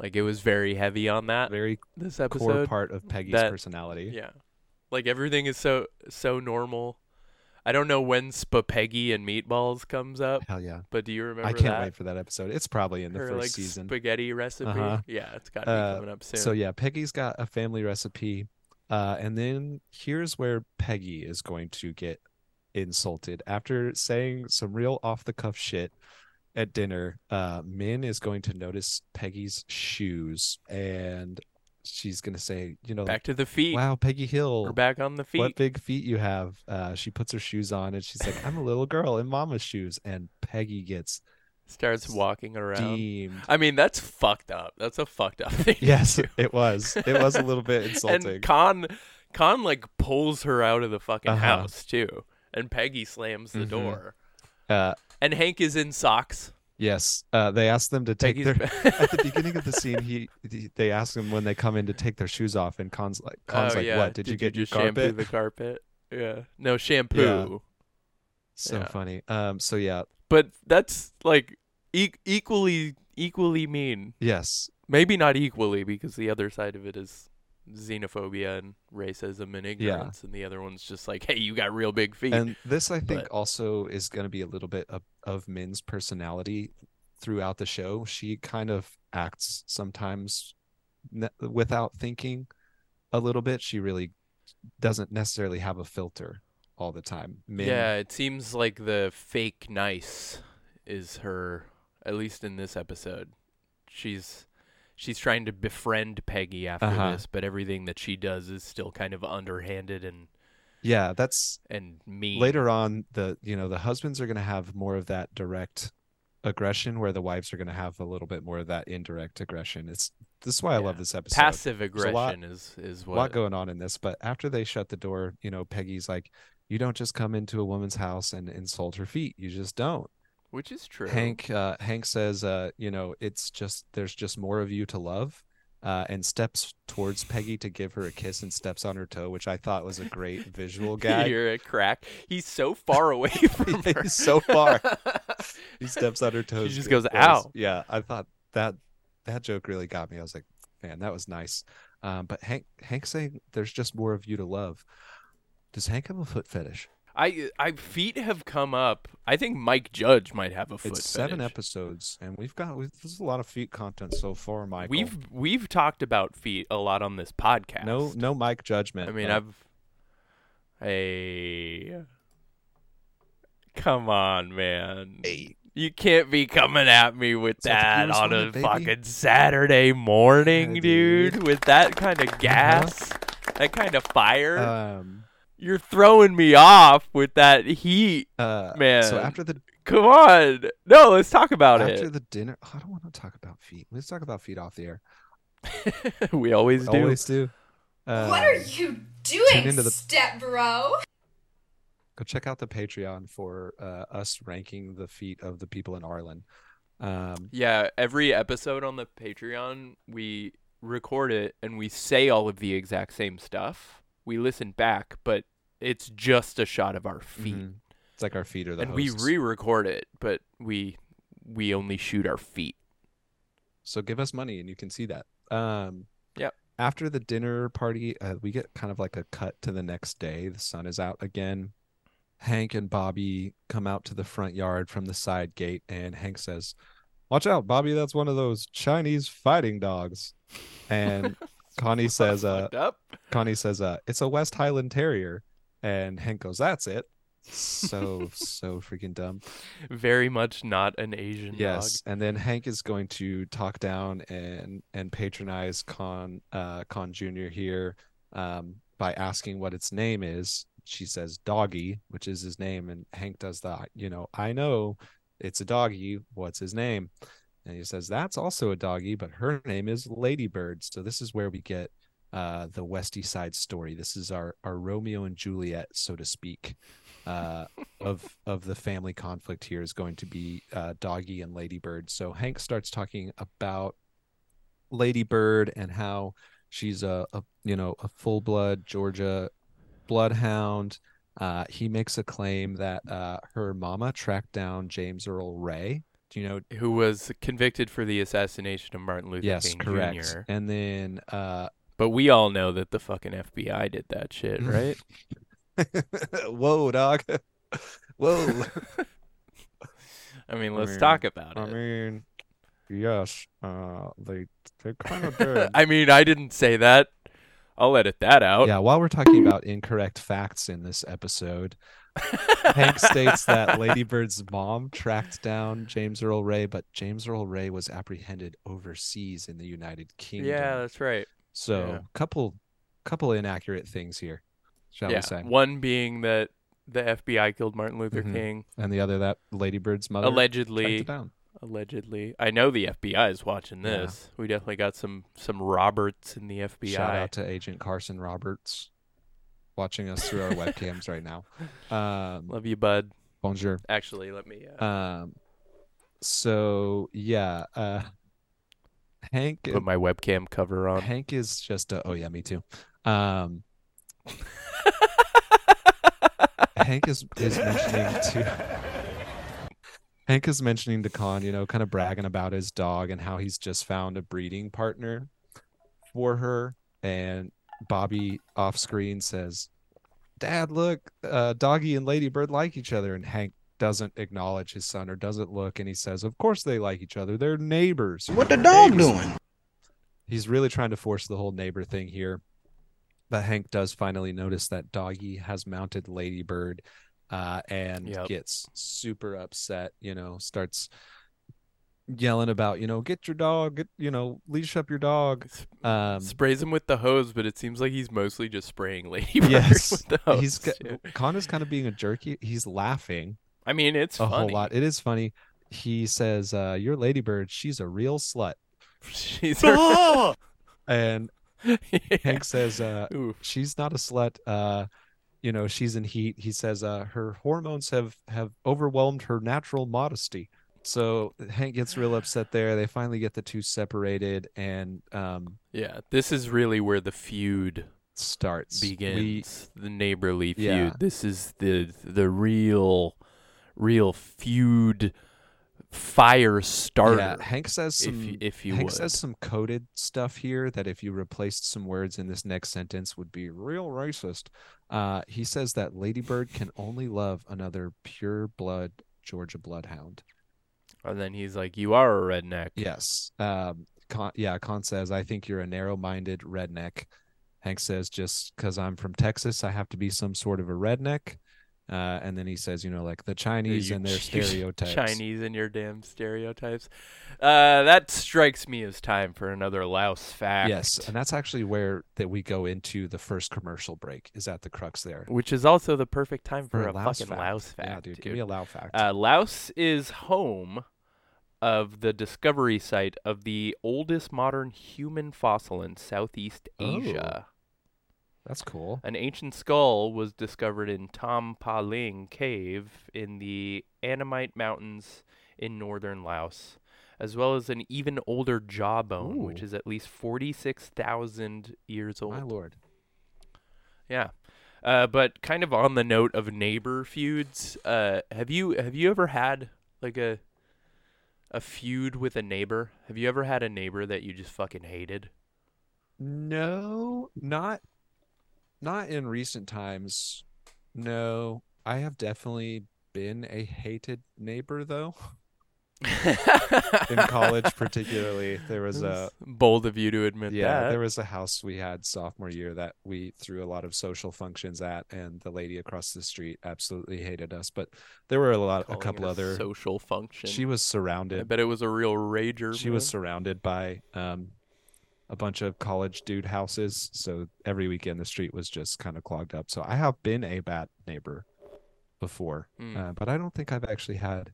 Like it was very heavy on that very this core part of peggy's that- personality Yeah. Like everything is so so normal. I don't know when Spaghetti and Meatballs comes up, hell yeah but do you remember i can't that? wait for that episode it's probably in the Her first like season spaghetti recipe. Uh-huh. Yeah, it's got to be Uh, coming up soon. So yeah, Peggy's got a family recipe. Uh, and then here's where Peggy is going to get insulted after saying some real off the cuff shit at dinner, uh, Min is going to notice Peggy's shoes, and she's gonna say, you know, Back to the feet. wow, Peggy Hill, We're back on the feet. what big feet you have. Uh, she puts her shoes on, and she's like, I'm a little girl in Mama's shoes, and Peggy gets Starts walking around. steamed. I mean, that's fucked up. That's a fucked up thing. Yes, it was. It was a little bit insulting. And Con, Khan like pulls her out of the fucking Uh-huh. house too, and Peggy slams the Mhm. door. uh, And Hank is in socks. yes, uh, they asked them to take their. at the beginning of the scene, he, he they ask him when they come in to take their shoes off, and Khan's like, Khan's oh, like, yeah. what? Did, you get your just shampoo carpet? the carpet? Yeah. No shampoo. So Yeah. funny. Um. So yeah. But that's like e- equally equally mean. Yes. Maybe not equally because the other side of it is xenophobia and racism and ignorance, and the other one's just like, hey, you got real big feet. And this, I think, But- also is going to be a little bit of, of Min's personality throughout the show. She kind of acts sometimes ne- without thinking a little bit. She really doesn't necessarily have a filter all the time. Min, Yeah, it seems like the fake nice is her at least in this episode. She's she's trying to befriend Peggy after Uh-huh. this, but everything that she does is still kind of underhanded and yeah, that's and mean. later on. The you know the husbands are going to have more of that direct aggression, where the wives are going to have a little bit more of that indirect aggression. It's this is why I love this episode. passive a lot- aggression is is a lot going on in this but after they shut the door you know peggy's like you don't just come into a woman's house and insult her feet you just don't which is true. hank uh hank says uh you know it's just there's just more of you to love uh, and steps towards Peggy to give her a kiss and steps on her toe, which I thought was a great visual gag. You're a crack. He's so far away from her. He's so far. He steps on her toes. She just goes, "Ow." Yeah, I thought that that joke really got me. I was like, man, that was nice. Um, but Hank Hank saying there's just more of you to love. Does Hank have a foot fetish? I I feet have come up. I think Mike Judge might have a foot. it's seven fetish. episodes, and we've got we've, there's a lot of feet content so far, Michael. We've we've talked about feet a lot on this podcast. no no Mike judgment. I mean, but I've. Hey. Come on, man. Hey. You can't be coming at me with that the that viewers on a it, fucking Saturday morning, Yeah, dude. dude. With that kind of gas, that kind of fire. um You're throwing me off with that heat. uh Man. So after the Come on. No, let's talk about after it. After the dinner, I don't want to talk about feet. Let's talk about feet off the air. we always do. Always do. Um, what are you doing, into the- step bro? go check out the Patreon for uh, us ranking the feet of the people in Arlen. Um, Yeah, every episode on the Patreon, we record it and we say all of the exact same stuff. We listen back, but it's just a shot of our feet. mhm. It's like our feet are the And we re-record it, but we we only shoot our feet. so give us money and you can see that. Um, Yep. After the dinner party, uh, we get kind of like a cut to the next day. The sun is out again. Hank and Bobby come out to the front yard from the side gate, and Hank says, "Watch out, Bobby! That's one of those Chinese fighting dogs." And Connie says, "Uh. Connie says, uh, it's a West Highland Terrier. And Hank goes, that's it. So, so freaking dumb. Very much not an Asian Yes. And then Hank is going to talk down and, and patronize Khan, uh, Khan Jr. here, um, by asking what its name is. She says doggy, which is his name. And Hank does that, you know, I know it's a doggy. What's his name? And he says, that's also a doggy, but her name is Ladybird. So this is where we get uh, the Westie Side story. This is our, our Romeo and Juliet, so to speak, uh, of of the family conflict here is going to be uh, Doggy and Ladybird. So Hank starts talking about Ladybird and how she's a, a you know a full blood Georgia bloodhound. Uh, he makes a claim that uh, her mama tracked down James Earl Ray. You know? who was convicted for the assassination of Martin Luther yes, King correct. Jr. And then uh, But we all know that the fucking FBI did that shit, right? Whoa, dog. Whoa. I mean, let's mean- talk about it. I mean, yes, uh, they they kind of did. I mean, I didn't say that. I'll edit that out. yeah, while we're talking about incorrect facts in this episode, Hank states that Lady Bird's mom tracked down James Earl Ray, but James Earl Ray was apprehended overseas in the United Kingdom. Yeah, that's right. So yeah. couple couple inaccurate things here, shall yeah. we say? One being that the FBI killed Martin Luther Mhm. King And the other that Lady Bird's mother tracked allegedly. it down. Allegedly, I know the FBI is watching Yeah. this. We definitely got some some Roberts in the FBI. Shout out to Agent Carson Roberts watching us through our webcams right now. Um, Love you, bud. bonjour. Actually, let me. Uh, Um, so yeah, uh, Hank put my webcam cover on. Hank is just a, oh yeah, me too. Um, Hank is is mentioning to Hank is mentioning to Khan, you know, kind of bragging about his dog and how he's just found a breeding partner for her. And Bobby off screen says, Dad, look, uh, Doggy and Ladybird like each other. And Hank doesn't acknowledge his son or doesn't look. And he says, Of course they like each other. They're neighbors. What the dog doing? He's really trying to force the whole neighbor thing here. But Hank does finally notice that Doggy has mounted Ladybird uh, and Yep. gets super upset, you know, starts yelling about, you know, get your dog, get, you know, leash up your dog. Um, Sprays him with the hose, but it seems like he's mostly just spraying Ladybird yes, with the hose. he's got, is kind of being a jerky. He's laughing I mean, it's a funny. whole lot. It is funny. He says, uh, your Ladybird, she's a real slut. She's And Yeah. Hank says, uh, Oof. she's not a slut uh you know she's in heat he says uh her hormones have have overwhelmed her natural modesty so hank gets real upset there they finally get the two separated and um Yeah, this is really where the feud starts We- begins. the neighborly feud. Yeah. This is the the real, real feud fire starter. yeah hank says some you, if you hank would. says some coded stuff here that if you replaced some words in this next sentence would be real racist uh he says that ladybird can only love another pure blood georgia bloodhound and then he's like, "You are a redneck." Yes. Um, Khan, yeah, Khan says, I think you're a narrow minded redneck. Hank says, just because I'm from Texas, I have to be some sort of a redneck. Uh, and then he says, you know, like the Chinese you and their stereotypes. Chinese and your damn stereotypes. Uh, that strikes me as time for another Laos fact. Yes. And that's actually where that we go into the first commercial break is at the crux there. which is also the perfect time for, a Laos fucking fact. Laos fact. Yeah, dude, give me a loud fact. Uh, Laos is home of the discovery site of the oldest modern human fossil in Southeast Oh. Asia. that's cool. An ancient skull was discovered in Tam Pa Ling Cave in the Annamite Mountains in northern Laos, as well as an even older jawbone, which is at least 46,000 years old. My lord. Yeah. Uh, but kind of on the note of neighbor feuds, uh, have you have you ever had like a a feud with a neighbor? Have you ever had a neighbor that you just fucking hated? No, not not in recent times. No, I have definitely been a hated neighbor though. in college particularly there was a bold of you to admit yeah that. there was a house we had sophomore year that we threw a lot of social functions at and the lady across the street absolutely hated us but there were a lot a couple other social functions she was I surrounded bet it was a real rager. she was surrounded by um a bunch of college dude houses so every weekend the street was just kind of clogged up so i have been a bad neighbor before Mm. uh, but i don't think i've actually had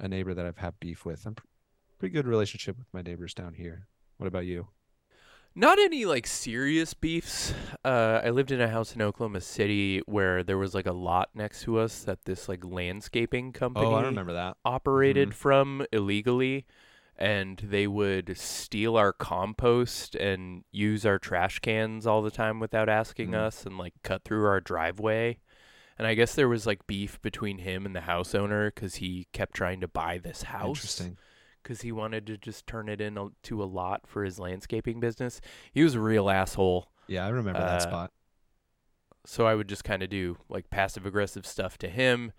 a neighbor that i've had beef with i'm pr- pretty good relationship with my neighbors down here what about you Not any like serious beefs. Uh, I lived in a house in Oklahoma City where there was like a lot next to us that this like landscaping company oh i remember that operated Mhm. from illegally and they would steal our compost and use our trash cans all the time without asking Mm. us and like cut through our driveway. And I guess there was like beef between him and the house owner cuz he kept trying to buy this house interesting cuz he wanted to just turn it into a lot for his landscaping business. He was a real asshole. yeah i remember Uh, that spot so I would just kind of do like passive aggressive stuff to him.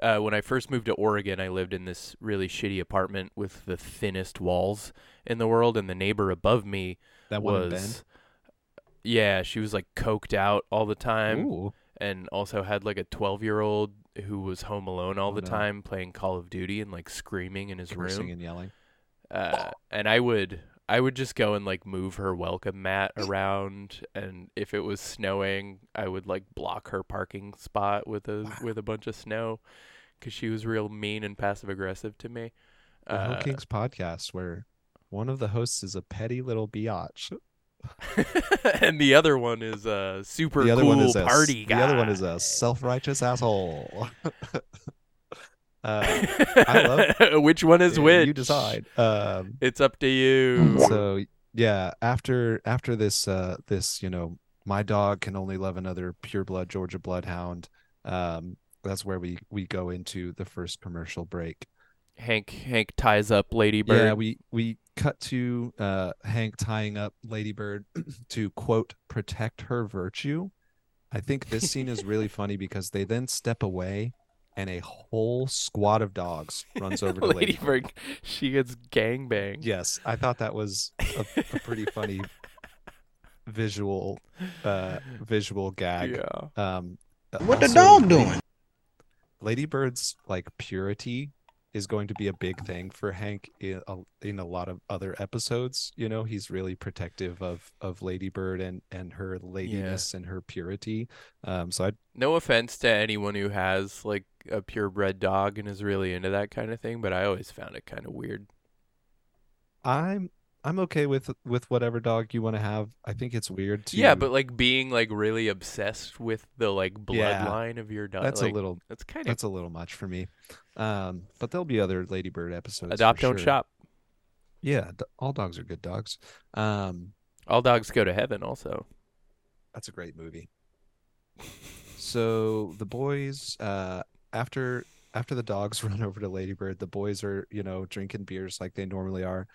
Uh, when I first moved to Oregon, I lived in this really shitty apartment with the thinnest walls in the world, and the neighbor above me that was, yeah, she was like coked out all the time, Ooh. And also had like a twelve-year-old who was home alone all Oh, the no. time playing Call of Duty and like screaming in his Cursing room. and yelling. Uh, and I would I would just go and like move her welcome mat around and if it was snowing, I would like block her parking spot with a with a bunch of snow cuz she was real mean and passive aggressive to me. The Hill Uh, Kings podcast, where one of the hosts is a petty little biatch. and the other one is a super the other cool one is a party guy. The other one is a self-righteous asshole. uh, I love which one is which. You decide. Um, It's up to you. so yeah, after after this uh, this you know, my dog can only love another pureblood Georgia bloodhound. Um, that's where we we go into the first commercial break. Hank Hank ties up Lady Bird. Yeah, we we cut to uh, Hank tying up Ladybird to quote protect her virtue. I think this scene is really funny because they then step away, and a whole squad of dogs runs over to Lady Ladybird. Bird, she gets gang gangbanged. Yes, I thought that was a, a pretty funny visual uh, visual gag. Yeah. Um, What the dog doing? Ladybird's like purity is going to be a big thing for Hank in a, in a lot of other episodes. You know, he's really protective of of Ladybird and and her ladiness and her purity. Um, so I No offense to anyone who has like a purebred dog and is really into that kind of thing, but I always found it kind of weird. I'm I'm okay with with whatever dog you want to have. I think it's weird to Yeah, but like being like really obsessed with the like bloodline of your dog. that's like, a little That's kind of that's a little much for me. Um, but there'll be other Ladybird episodes. for adopt don't sure. shop. Yeah, d- all dogs are good dogs. Um, All dogs go to heaven. Also, That's a great movie. So the boys, uh, after after the dogs run over to Ladybird, the boys are you know drinking beers like they normally are,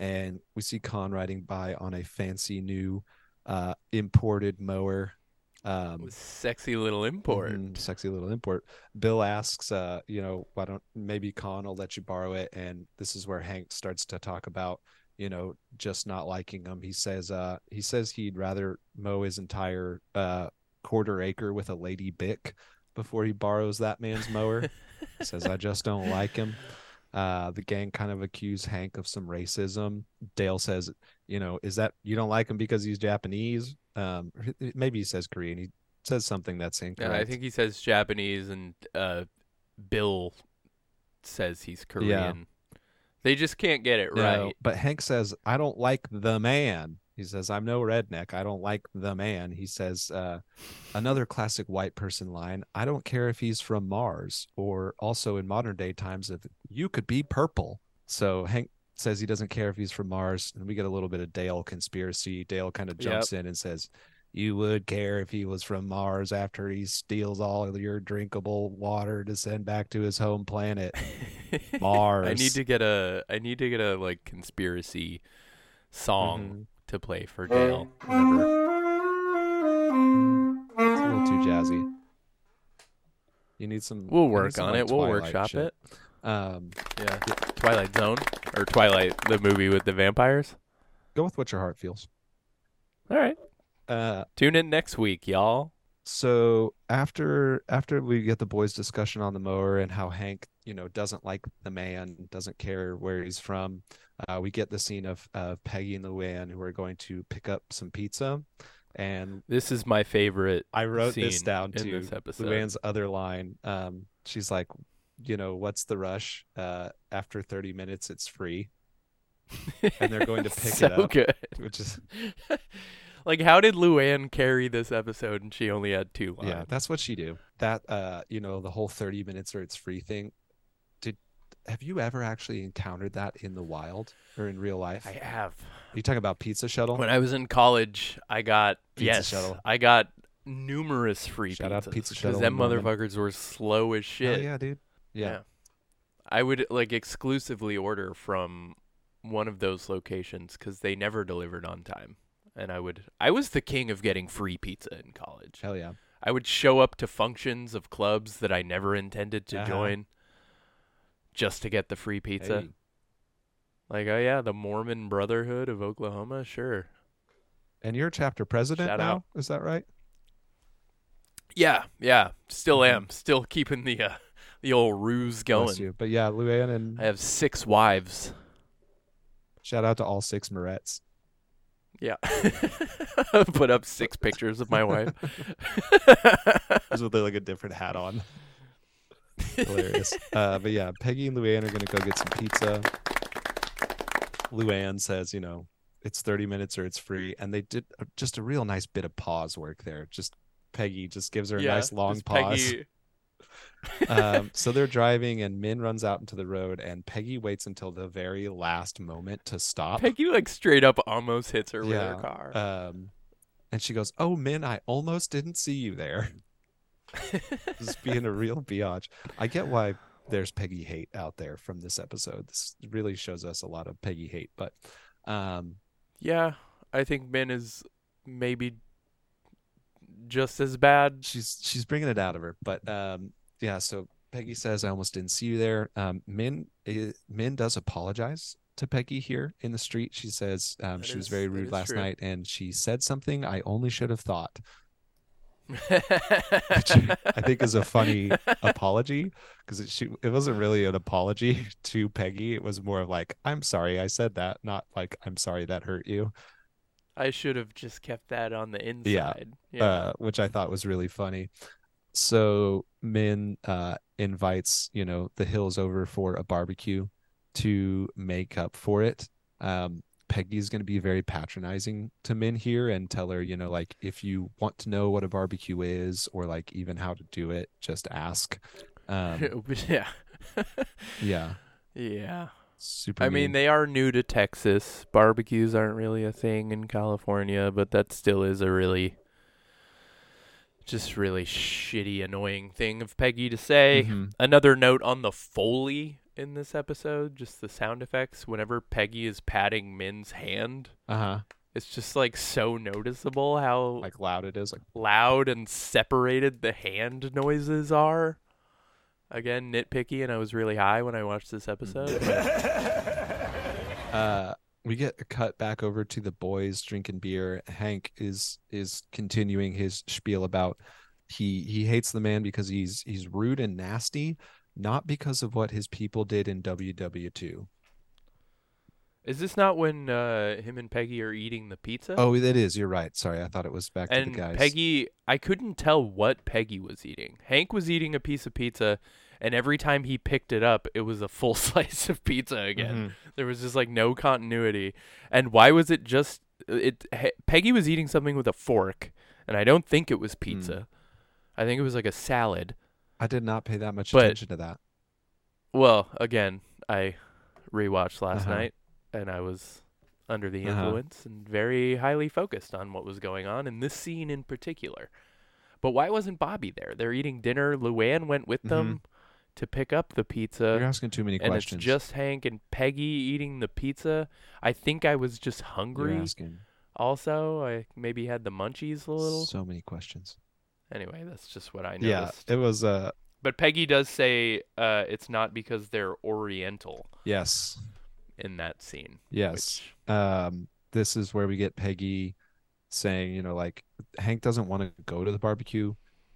and we see Khan riding by on a fancy new uh, imported mower. Um, sexy little import. mhm, sexy little import. Bill asks, uh, you know, why don't maybe Khan will let you borrow it? And this is where Hank starts to talk about, you know, just not liking him. He says, uh, he says he'd rather mow his entire uh quarter acre with a Lady Bic before he borrows that man's mower. He says, I just don't like him. Uh, the gang kind of accuse Hank of some racism. Dale says, you know, is that you don't like him because he's Japanese? Um, maybe he says Korean. He says something that's incorrect. Yeah, I think he says Japanese, and uh, Bill says he's Korean. They just can't get it No, right. But Hank says, I don't like the man. He says, I'm no redneck. I don't like the man. He says, uh, another classic white person line I don't care if he's from Mars, or also in modern day times, if you could be purple. So Hank says he doesn't care if he's from Mars. And we get a little bit of Dale conspiracy. Dale kind of jumps in and says, You would care if he was from Mars after he steals all of your drinkable water to send back to his home planet. Mars. I need to get a I need to get a like conspiracy song Mhm. To play for Dale. It's a little too jazzy. You need some. We'll work some, on like, it. We'll workshop shit. it. Um, Yeah. Twilight Zone or Twilight the movie with the vampires. go with what your heart feels. All right. Uh, Tune in next week, y'all. so after after we get the boys' discussion on the mower and how Hank, you know, doesn't like the man, doesn't care where he's from, uh, we get the scene of of Peggy and Luann who are going to pick up some pizza, and This is my favorite. I wrote this down this episode. Luann's other line. Um, she's like, you know, what's the rush? Uh, after 30 minutes, it's free, and they're going to pick so it up. good. which is like, how did Luann carry this episode and she only had two lines? yeah, that's what she do. That uh, you know, the whole 30 minutes or it's free thing. Have you ever actually encountered that in the wild or in real life? I have. Are you talking about pizza shuttle? When I was in college, I got Pizza yes, Shuttle. I got numerous free Shout out pizzas Pizza because Shuttle them motherfuckers were slow as Hell shit. yeah, dude. Yeah. I would like exclusively order from one of those locations because they never delivered on time. And I would, I was the king of getting free pizza in college. Hell yeah. I would show up to functions of clubs that I never intended to Uh-huh. join just to get the free pizza. Hey. Like, oh yeah, the Mormon Brotherhood of Oklahoma, sure. And you're chapter president Shout now, out. is that right? Yeah, yeah. Still Mhm. am. Still keeping the uh, the old ruse going. you. But yeah, Luann and I have six wives. shout out to all six Morettes. Yeah. Put up six pictures of my wife. Those with like a different hat on. Hilarious. Uh, but yeah, Peggy and Luann are gonna go get some pizza. Luann says, you know, it's 30 minutes or it's free, and they did just a real nice bit of pause work there. Just Peggy just gives her a yeah, nice long pause. Um, so they're driving, and Min runs out into the road, and Peggy waits until the very last moment to stop. Peggy like straight up almost hits her with her car. Um, and she goes, "Oh, Min, I almost didn't see you there." Just being a real biatch. I get why there's Peggy hate out there from this episode. This really shows us a lot of Peggy hate, but um, yeah, I think Min is maybe just as bad. she's she's bringing it out of her. But um, yeah, so Peggy says, "I almost didn't see you there." Um, Min i- Min does apologize to Peggy here in the street. She says um, she was very rude last true. night, and she said something I only should have thought. Which I think is a funny apology because it she it wasn't really an apology to Peggy. It was more of like, "I'm sorry I said that," not like, "I'm sorry that hurt you," I should have just kept that on the inside. Yeah. uh, which I thought was really funny. So Min uh, invites you know the Hills over for a barbecue to make up for it. Um, Peggy's going to be very patronizing to Min here and tell her, you know, like if you want to know what a barbecue is or like even how to do it, just ask. Um, yeah. yeah, yeah. super. I mean, they are new to Texas. Barbecues aren't really a thing in California, but that still is a really, just really shitty, annoying thing of Peggy to say. Mhm. Another note on the Foley in this episode, just the sound effects. Whenever Peggy is patting Min's hand, uh-huh, it's just like so noticeable how like loud it is, like loud and separated the hand noises are. Again, nitpicky, and I was really high when I watched this episode. uh we get a cut back over to the boys drinking beer hank is is continuing his spiel about he he hates the man because he's he's rude and nasty not because of what his people did in ww2 Is this not when uh, him and Peggy are eating the pizza? oh it is you're right sorry i thought it was back to the guys Peggy, I couldn't tell what Peggy was eating. Hank was eating a piece of pizza, and every time he picked it up, it was a full slice of pizza again. Mhm. There was just like no continuity. And why was it just it? He- Peggy was eating something with a fork, and I don't think it was Hmm. pizza. I think it was like a salad. I did not pay that much But- attention to that Well, again, I rewatched last Uh-huh. night, and I was under the Uh-huh. influence and very highly focused on what was going on in this scene in particular. But why wasn't Bobby there? They're eating dinner. Luann went with them to pick up the pizza. you're asking too many and questions it's just Hank and Peggy eating the pizza. I think I was just hungry. asking Also, I maybe had the munchies a little. so many questions Anyway, that's just what I noticed. yeah it was uh But Peggy does say uh, it's not because they're Oriental yes in that scene. yes which- um this is where we get Peggy saying, you know, like Hank doesn't want to go to the barbecue.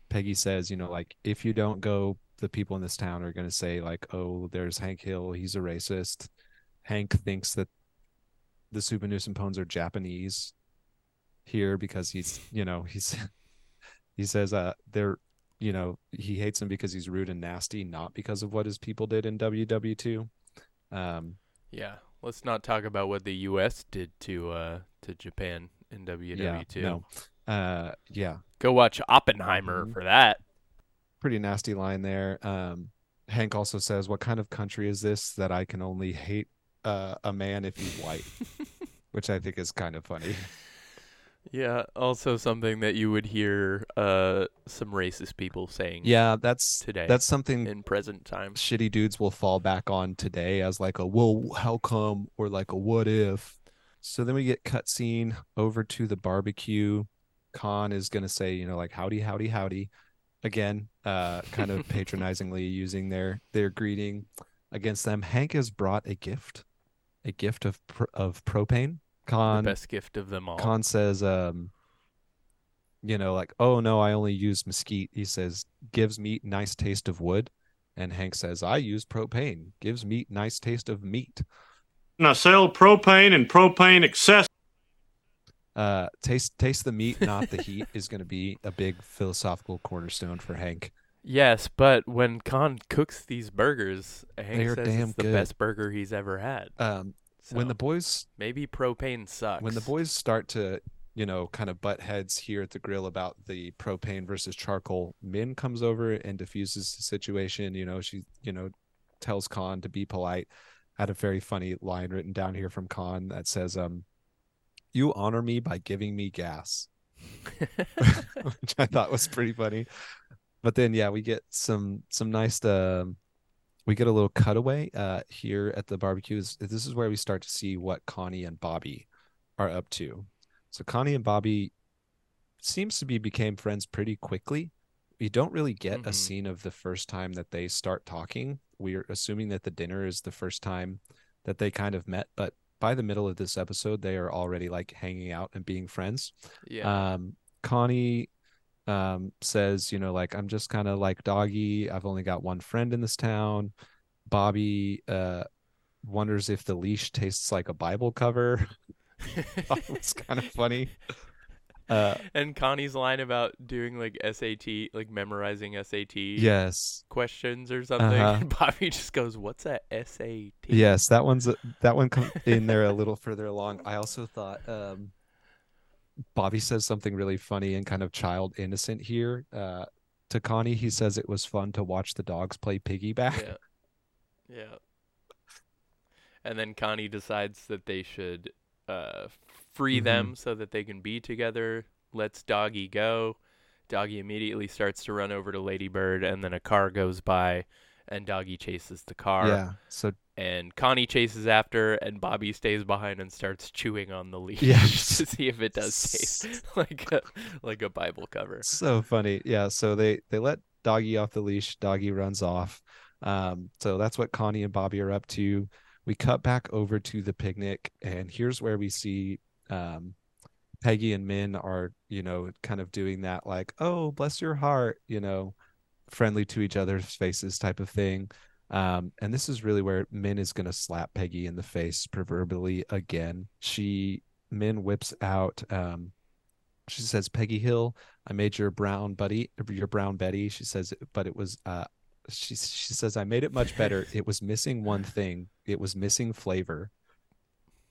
Peggy says, you know, like if you don't go, the people in this town are going to say like, "Oh, there's Hank Hill, he's a racist." Hank thinks that the Souphanousinphones are Japanese here because he's, you know, he's he says uh they're you know, he hates him because he's rude and nasty, not because of what his people did in WW2. Um Yeah, let's not talk about what the U.S. did to uh, to Japan in WW2. yeah, no. Uh yeah, Go watch Oppenheimer Mhm. for that. pretty nasty line there. Um, Hank also says, "What kind of country is this that I can only hate uh, a man if he's white?" Which I think is kind of funny. Yeah, also something that you would hear uh, some racist people saying Yeah, that's today that's something in present time. shitty dudes will fall back on today as like a "Well, how come?" or like a "What if?" So then we get cutscene over to the barbecue. Khan is gonna say, you know, like "Howdy, howdy, howdy," again, uh, kind of patronizingly using their their greeting against them. Hank has brought a gift, a gift of pr- of propane. The Khan best gift of them all. Khan says, um, you know, like, oh no, I only use mesquite. He says, gives meat nice taste of wood. And Hank says, I use propane, gives meat nice taste of meat. And I sell propane and propane accessories. Uh, taste taste the meat, not the heat, is going to be a big philosophical cornerstone for Hank. Yes, but when Khan cooks these burgers, Hank They're says damn it's the good. best burger he's ever had. Um, when the boys maybe propane sucks. when the boys start to you know kind of butt heads here at the grill about the propane versus charcoal min comes over and diffuses the situation. You know she you know tells khan to be polite. I had a very funny line written down here from khan that says um you honor me by giving me gas which i thought was pretty funny. But then yeah we get some some nice um we get a little cutaway uh here at the barbecues this is where we start to see what connie and bobby are up to so connie and bobby seems to be became friends pretty quickly we don't really get a Mhm. scene of the first time that they start talking we're assuming that the dinner is the first time that they kind of met but by the middle of this episode they are already like hanging out and being friends yeah. um connie um says you know like i'm just kind of like doggy i've only got one friend in this town bobby uh wonders if the leash tastes like a bible cover it's kind of funny uh and Connie's line about doing like SAT, like memorizing SAT yes questions or something. Uh-huh. And Bobby just goes, "What's a SAT?" yes that one's a- that one come in there a little further along i also thought um bobby says something really funny and kind of child innocent here uh to connie he says it was fun to watch the dogs play piggyback Yeah. Yeah. And then Connie decides that they should uh, free Mhm. them so that they can be together. Lets Doggy go. Doggy immediately starts to run over to Ladybird, and then a car goes by, and Doggy chases the car. yeah so And Connie chases after, and Bobby stays behind and starts chewing on the leash Yeah. to see if it does taste like a, like a Bible cover. so funny. Yeah so they they let doggy off the leash. Doggy runs off. Um so that's what connie and bobby are up to. We cut back over to the picnic and here's where we see um peggy and min are you know kind of doing that like oh bless your heart you know friendly to each other's faces type of thing um and this is really where min is going to slap peggy in the face proverbially again she min whips out um she says peggy hill I made your brown buddy, your brown Betty. She says, but it was, uh, she she says, I made it much better. It was missing one thing. It was missing flavor.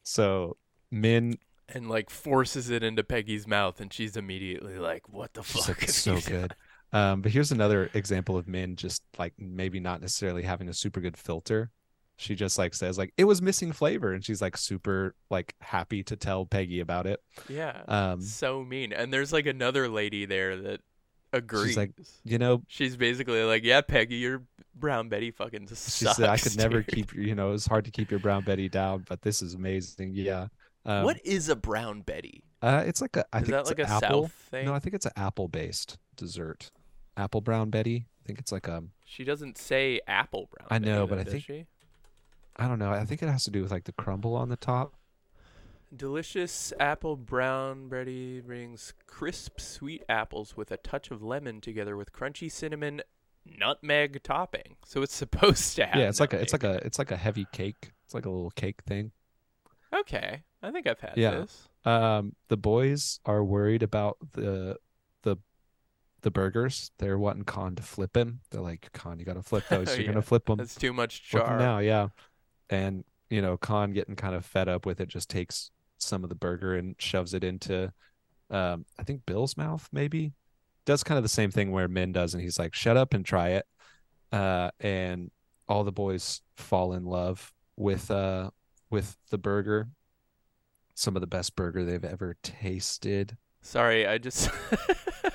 So Min, And like forces it into Peggy's mouth, and she's immediately like, "What the fuck?" like, is so good. Um, but here's another example of Min just like maybe not necessarily having a super good filter. She just like says like it was missing flavor, and she's like super like happy to tell Peggy about it. Yeah. Um, so mean. And there's like another lady there that agrees. like, you know, She's basically like, "Yeah, Peggy, your brown Betty fucking she sucks." said I could never dude." keep you know it's hard to keep your brown Betty down, but this is amazing. Yeah. Um, what is a brown Betty? Uh, it's like a. I Is think that it's like an a apple. South thing? No, I think it's an apple-based dessert. Apple brown Betty. I think it's like um. She doesn't say apple brown. I know, Betty, but I think- she? I don't know. I think it has to do with like the crumble on the top. Delicious apple brown Betty brings crisp sweet apples with a touch of lemon together with crunchy cinnamon nutmeg topping. So it's supposed to have. yeah, it's like a. It's like a. It's like a heavy cake. It's like a little cake thing. Okay, I think I've had Yeah. this. Um, the boys are worried about the the burgers. They're wanting Khan to flip him. They're like, Khan, you got to flip those. You're Yeah, gonna flip them. That's too much char. now, yeah. And you know, Khan getting kind of fed up with it, just takes some of the burger and shoves it into, um, I think Bill's mouth. Maybe does kind of the same thing where Min does, and he's like, "Shut up and try it." Uh, and all the boys fall in love with uh with the burger. Some of the best burger they've ever tasted. Sorry, I just.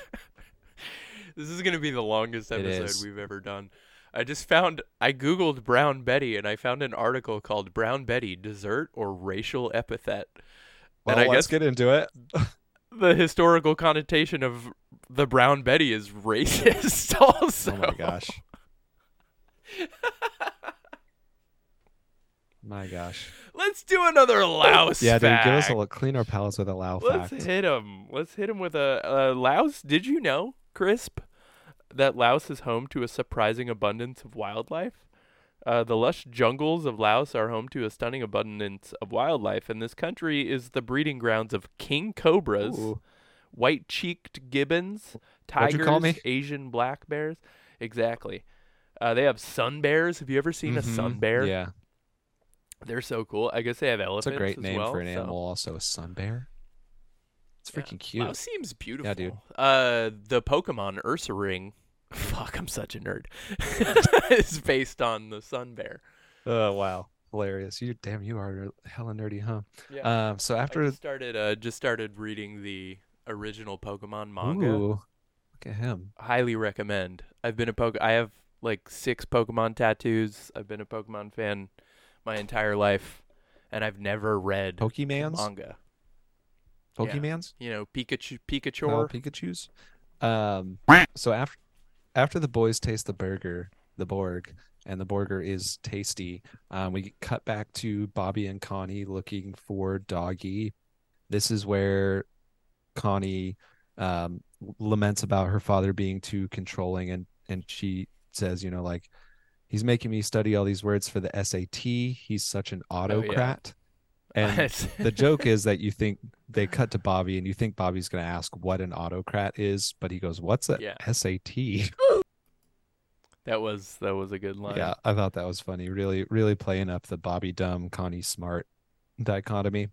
this is gonna be the longest episode we've ever done. I just found I googled Brown Betty and I found an article called "Brown Betty: Dessert or Racial Epithet." Well, and I let's guess get into it. the historical connotation of the Brown Betty is racist. Also, Oh my gosh. My gosh. Let's do another Laos. Yeah, dude, give us a fact. look. Clean our palates with a Lao Let's fact. hit him. Let's hit him with a, a Laos. Did you know, Crisp, that Laos is home to a surprising abundance of wildlife? Uh, the lush jungles of Laos are home to a stunning abundance of wildlife, and this country is the breeding grounds of king cobras, Ooh. white-cheeked gibbons, tigers? Asian black bears. Exactly. Uh, they have sun bears. Have you ever seen a sun Mhm. bear? Yeah, They're so cool. I guess they have elephants. it's a great name well, for an so- animal. Also, a sun bear. It's Yeah. freaking cute. Laos seems beautiful. Yeah, dude. Uh, the Pokemon Ursaring. Fuck, I'm such a nerd. is based on the sun bear. Oh wow, hilarious! You damn, you are hella nerdy, huh? Yeah. Um, so I after just started uh just started reading the original Pokemon manga. Ooh, look at him. Highly recommend. I've been a poke. I have like six Pokemon tattoos. I've been a Pokemon fan my entire life, and I've never read Pokemans, manga. Yeah. You know, Pikachu, Pikachu. oh, Pikachu's. Um, so after after the boys taste the burger, the Borg, and the burger is tasty, um, we cut back to Bobby and Connie looking for Doggy. This is where Connie um, laments about her father being too controlling, and and she says, you know, like he's making me study all these words for the SAT. He's such an autocrat. And the joke is that you think they cut to Bobby and you think Bobby's going to ask what an autocrat is, but he goes, "What's a Yeah. SAT?" that was that was a good line. Yeah, I thought that was funny. Really, really playing up the Bobby dumb, Connie smart dichotomy.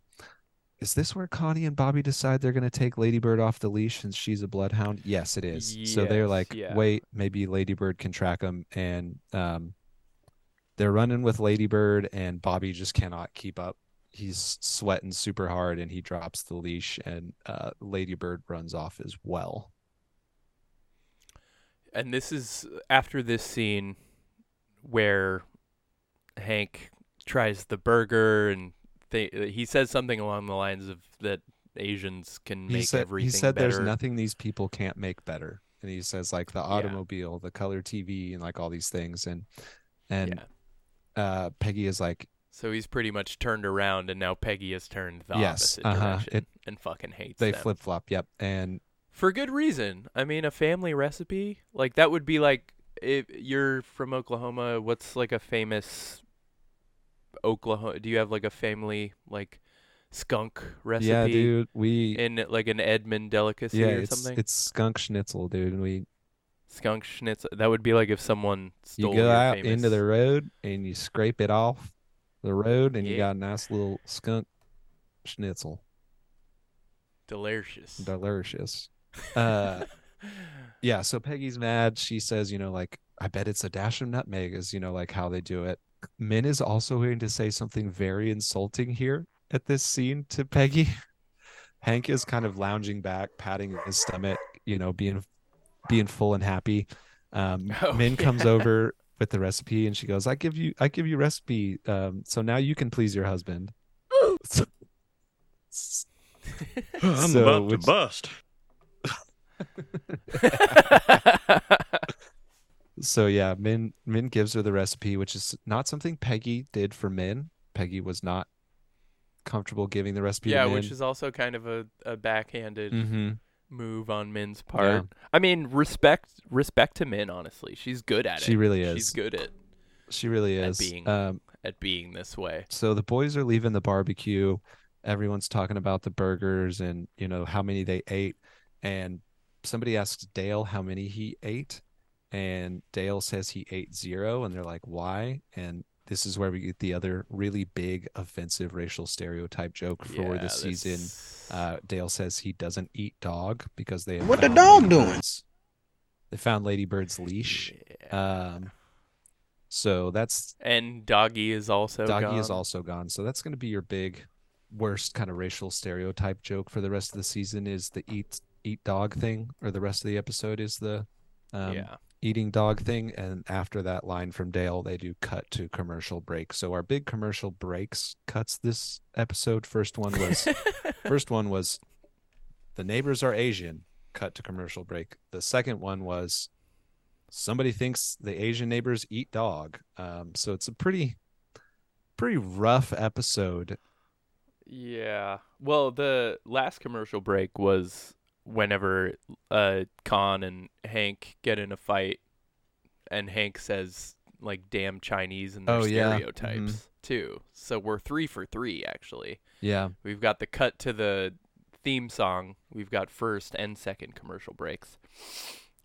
Is this where Connie and Bobby decide they're going to take Ladybird off the leash since she's a bloodhound? Yes, it is. so they're like, yeah. wait, maybe Ladybird can track them, and um, they're running with Ladybird, and Bobby just cannot keep up. He's sweating super hard, and he drops the leash, and uh, Ladybird runs off as well. And this is after this scene where Hank tries the burger and they, he says something along the lines of that Asians can he make said everything he said better. there's nothing these people can't make better and he says like the automobile the color tv and like all these things and and yeah. uh peggy is like So he's pretty much turned around and now Peggy has turned the Yes, opposite uh-huh. direction It- and fucking hates it. they flip flop yep and For good reason. I mean, a family recipe, like that would be like if you're from Oklahoma, what's like a famous Oklahoma do you have like a family like skunk recipe yeah dude we in like an Edmond delicacy yeah or it's something? it's skunk schnitzel dude and we skunk schnitzel. That would be like if someone stole you go out famous... into the road and you scrape it off the road and you got a nice little skunk schnitzel. Delicious. delicious. Uh yeah so peggy's mad. She says you know like i bet it's a dash of nutmeg is you know like how they do it. Min is also going to say something very insulting here at this scene to peggy. Hank is kind of lounging back patting his stomach you know being being full and happy. Um Oh, min comes over with the recipe and she goes i give you i give you recipe um so now you can please your husband So- I'm So, about which- to bust. So yeah, Min Min gives her the recipe, which is not something Peggy did for Min. Peggy was not comfortable giving the recipe yeah, to Min. which is also kind of a, a backhanded hmm move on Min's part. I mean, respect respect to Min. Honestly, she's good at it. She really is. She's good at She really is. At being- Um, at being this way. so the boys are leaving the barbecue. Everyone's talking about the burgers and you know how many they ate. And somebody asks Dale how many he ate, and Dale says he ate zero, and they're like, "Why?" And this is where we get the other really big offensive racial stereotype joke for Yeah, the season. Uh, Dale says he doesn't eat dog because they have What the dog Lady doing? Bird's- They found Ladybird's leash. Yeah. Um, so that's and Doggy is also Doggy is also gone. So that's going to be your big, worst kind of racial stereotype joke for the rest of the season. Is the eat eat dog thing, or the rest of the episode is the um, yeah. Eating dog thing. And after that line from Dale, they do cut to commercial break. So our big commercial breaks cuts this episode. First one was First one was the neighbors are Asian, cut to commercial break. The second one was somebody thinks the Asian neighbors eat dog. Um, so it's a pretty pretty rough episode. Yeah. Well, the last commercial break was whenever uh Khan and Hank get in a fight and Hank says like damn Chinese and their Oh, yeah. stereotypes Mhm. too. So we're 3 for 3 actually. Yeah. We've got the cut to the theme song. We've got first and second commercial breaks.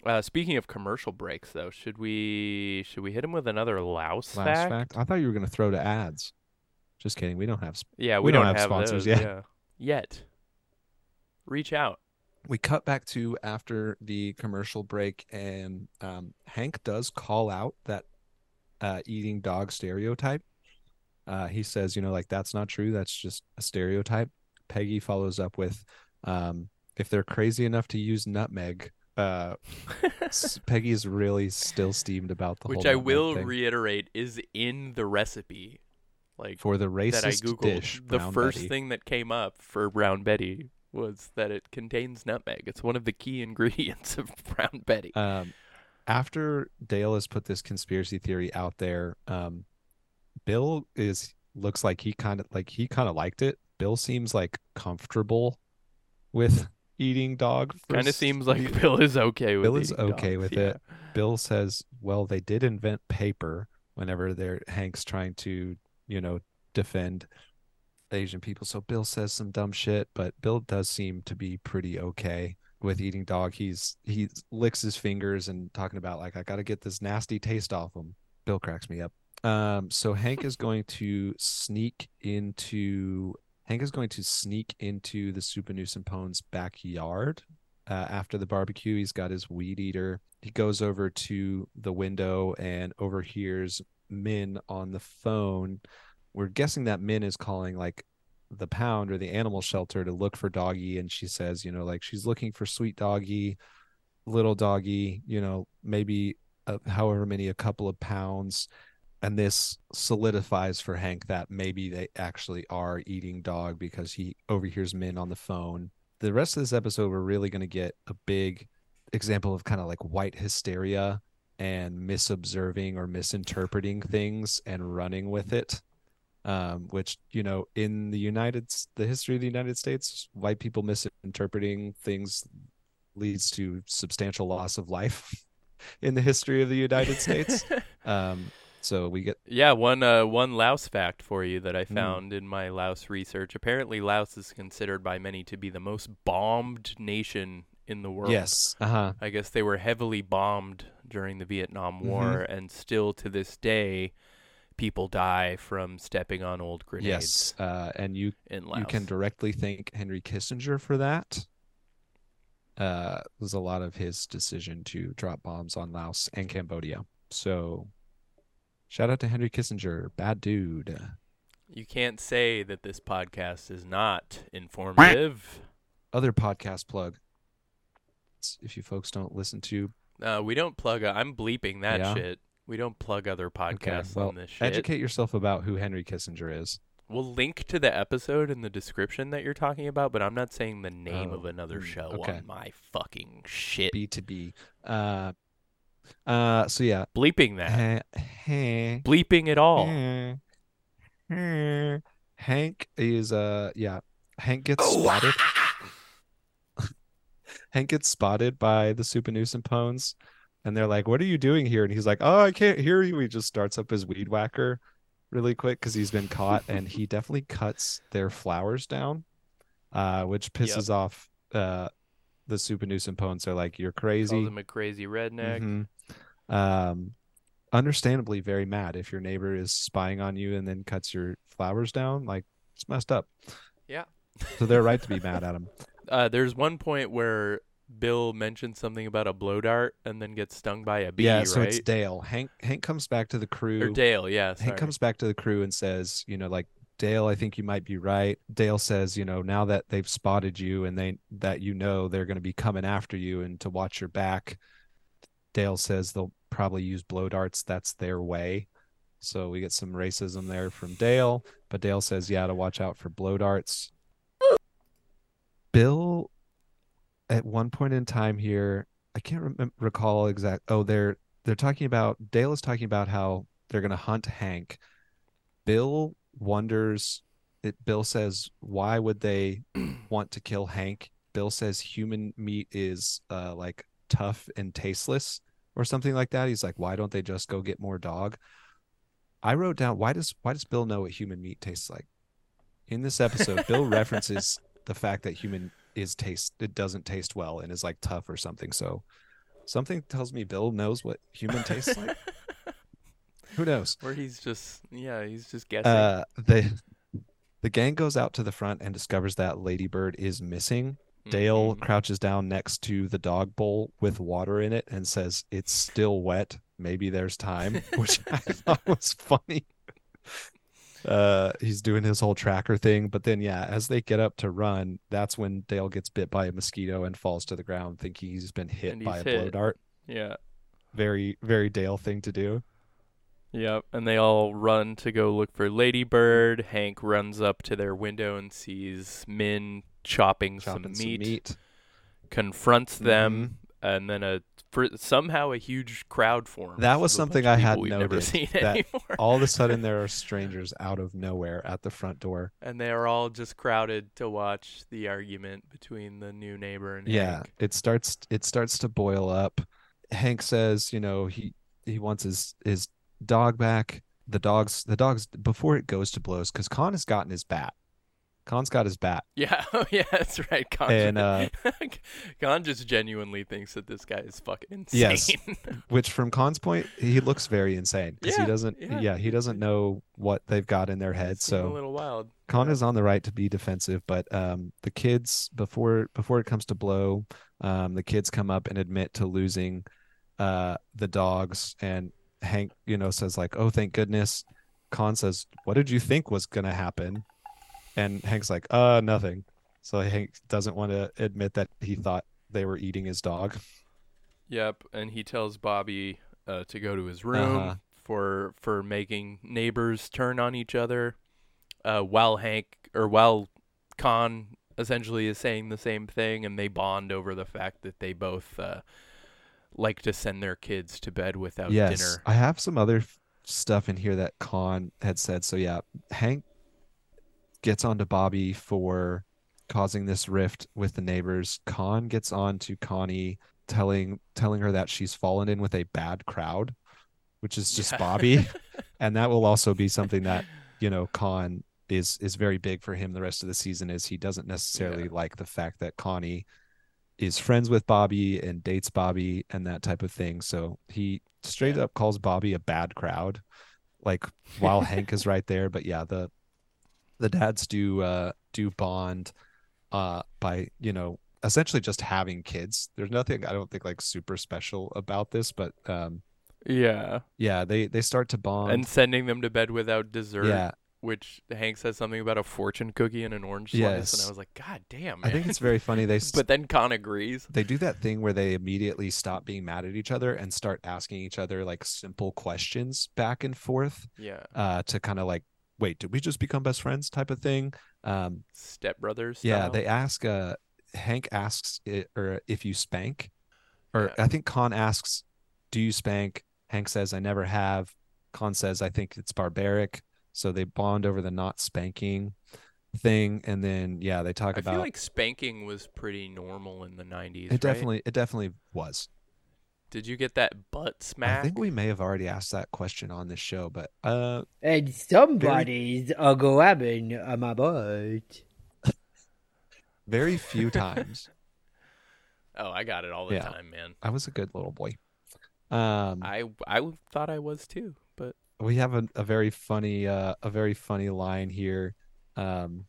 Uh, speaking of commercial breaks, though, should we should we hit him with another Laos Last fact? fact. I thought you were gonna throw to ads. Just kidding. We don't have. Sp- Yeah, we, We don't don't, have sponsors those, yet. Yeah. Yet. Reach out. We cut back to after the commercial break, and um, Hank does call out that uh, eating dog stereotype. Uh, he says, you know, like that's not true. That's just a stereotype. Peggy follows up with, um, if they're crazy enough to use nutmeg. Uh, s- Peggy is really still steamed about the whole Which I will thing. reiterate is in the recipe. Like for the that I racist googled. dish. the Brown first Betty. thing that came up for Brown Betty was that it contains nutmeg. It's one of the key ingredients of Brown Betty. um, after Dale has put this conspiracy theory out there, um, Bill is looks like he kind of like he kind of liked it. Bill seems like comfortable with eating dog. Kind of seems like Bill is okay with Bill is okay dogs, with yeah. it. Bill says, "Well, they did invent paper whenever they're Hank's trying to, you know, defend Asian people." So Bill says some dumb shit, but Bill does seem to be pretty okay with eating dog. He's he licks his fingers and talking about like I got to get this nasty taste off him. Bill cracks me up. Um, so Hank is going to sneak into Hank is going to sneak into the Souphanousinphone's backyard uh, after the barbecue. He's got his weed eater. He goes over to the window and overhears Min on the phone. We're guessing that Min is calling like the pound or the animal shelter to look for doggy. And she says, you know, like she's looking for sweet doggy, little doggy, you know, maybe however many, a couple of pounds. And this solidifies for Hank that maybe they actually are eating dog because he overhears Min on the phone the rest of this episode we're really going to get a big example of kind of like white hysteria and misobserving or misinterpreting things and running with it um, which you know in the united the history of the united states white people misinterpreting things leads to substantial loss of life in the history of the united states um, so we get Yeah, one uh, one Laos fact for you that I Mm. found in my Laos research. Apparently, Laos is considered by many to be the most bombed nation in the world. yes uh-huh I guess they were heavily bombed during the Vietnam Mm-hmm. War, and still to this day, people die from stepping on old yes grenades uh, and you in Laos. you can directly thank Henry Kissinger for that. Uh, it was a lot of his decision to drop bombs on Laos and Cambodia. So, shout out to Henry Kissinger, bad dude. You can't say that this podcast is not informative. Other podcast plug. If you folks don't listen to, Uh, we don't plug. i I'm bleeping that Yeah? shit. We don't plug other okay, podcasts well, on this shit. educate yourself about who Henry Kissinger is. We'll link to the episode in the description that you're talking about, but I'm not saying the name Oh, of another mm, show okay. on my fucking shit. B to B. Uh, uh. So yeah. Bleeping that. Bleeping it all. Hank is uh yeah. Hank gets spotted. Hank gets spotted by the Souphanousinphones, and they're like, "What are you doing here?" And he's like, "Oh, I can't hear you." He just starts up his weed whacker really quick because he's been caught, and he definitely cuts their flowers down, uh, which pisses off uh the Souphanousinphones. They're like, "You're crazy." Calls him a crazy redneck. Mhm. Um, understandably very mad if your neighbor is spying on you and then cuts your flowers down. Like it's messed up. Yeah. So they're right to be mad at him. Uh, there's one point where Bill mentions something about a blow dart and then gets stung by a bee, yeah. So right? it's Dale. Hank. Hank comes back to the crew. or Dale, yeah. Sorry. Hank comes back to the crew and says, you know, like Dale, I think you might be right. Dale says, you know, now that they've spotted you and they that you know they're going to be coming after you and to watch your back. Dale says they'll probably use blow darts. That's their way. So we get some racism there from Dale, but Dale says, yeah, to watch out for blow darts. Bill, at one point in time here, I can't rem- recall exact. Oh, they're they're talking about Dale is talking about how they're going to hunt Hank. Bill wonders. It, Bill says, "Why would they want to kill Hank?" Bill says, "Human meat is uh, like tough and tasteless, or something like that." He's like, "Why don't they just go get more dog?" I wrote down, "Why does why does Bill know what human meat tastes like?" In this episode, Bill references the fact that human is taste it doesn't taste well and is like tough or something. So something tells me Bill knows what human tastes like. Who knows? Where he's just yeah, he's just guessing. Uh, the the gang goes out to the front and discovers that Ladybird is missing. Dale Mhm. crouches down next to the dog bowl with water in it and says, "It's still wet. Maybe there's time," which I thought was funny. Uh, he's doing his whole tracker thing, but then yeah, as they get up to run, that's when Dale gets bit by a mosquito and falls to the ground, thinking he's been hit And by a he's blow dart. Yeah. Very, very Dale thing to do. Yep, and they all run to go look for Ladybird. Hank runs up to their window and sees Min chopping, Chopping some, meat, meat. confronts them, and then a for, somehow a huge crowd forms. That was of a bunch something I had seen that anymore. All of a sudden, there are strangers out of nowhere at the front door. and they are all just crowded to watch the argument between the new neighbor and yeah Hank. it starts it starts to boil up hank says you know he he wants his his dog back the dogs the dogs before it goes to blows because khan has gotten his bat khan's got his bat Yeah, oh yeah, that's right. Khan, And, uh, Khan just genuinely thinks that this guy is fucking insane. Yes. which from khan's point he looks very insane because Yeah, he doesn't yeah. yeah. he doesn't know what they've got in their head So a little wild. Khan is on the right to be defensive, but um, the kids before before it comes to blow, um, the kids come up and admit to losing uh, the dogs, and Hank, you know, says like, "Oh, thank goodness." Khan says, "What did you think was gonna happen?" And Hank's like, "Uh, nothing." So Hank doesn't want to admit that he thought they were eating his dog. Yep, and he tells Bobby uh, to go to his room Uh-huh. for for making neighbors turn on each other, uh, while Hank or while Khan essentially is saying the same thing, and they bond over the fact that they both uh, like to send their kids to bed without yes, dinner. I have some other f- stuff in here that Khan had said. So yeah, Hank gets onto Bobby for causing this rift with the neighbors. Khan gets on to Connie telling telling her that she's fallen in with a bad crowd, which is just Yeah. Bobby. and that will also be something that, you know, Khan is is very big for him the rest of the season is he doesn't necessarily Yeah. like the fact that Connie is friends with Bobby and dates Bobby and that type of thing. So he straight Yeah. up calls Bobby a bad crowd, like while Hank is right there. But yeah, the the dads do uh do bond uh by you know essentially just having kids. There's nothing I don't think like super special about this, but um yeah, yeah, they they start to bond. and sending them to bed without dessert. yeah, Which Hank says something about a fortune cookie and an orange slice, and I was like, God damn, I think it's very funny. They s- but then Khan agrees. they do that thing where they immediately stop being mad at each other and start asking each other like simple questions back and forth Yeah, uh to kind of like wait did we just become best friends type of thing um Step Brothers. yeah they ask uh hank asks it, or if you spank or Yeah. i think khan asks do you spank hank says i never have khan says i think it's barbaric so they bond over the not spanking thing and then yeah they talk I about feel like spanking was pretty normal in the '90s. it right? definitely it definitely was Did you get that butt smack? I think we may have already asked that question on this show, but uh, And somebody's a grabbing on my butt. very few times. Oh, I got it all the Yeah. time, man. I was a good little boy. Um, I I thought I was too, but we have a, a very funny uh, a very funny line here, um,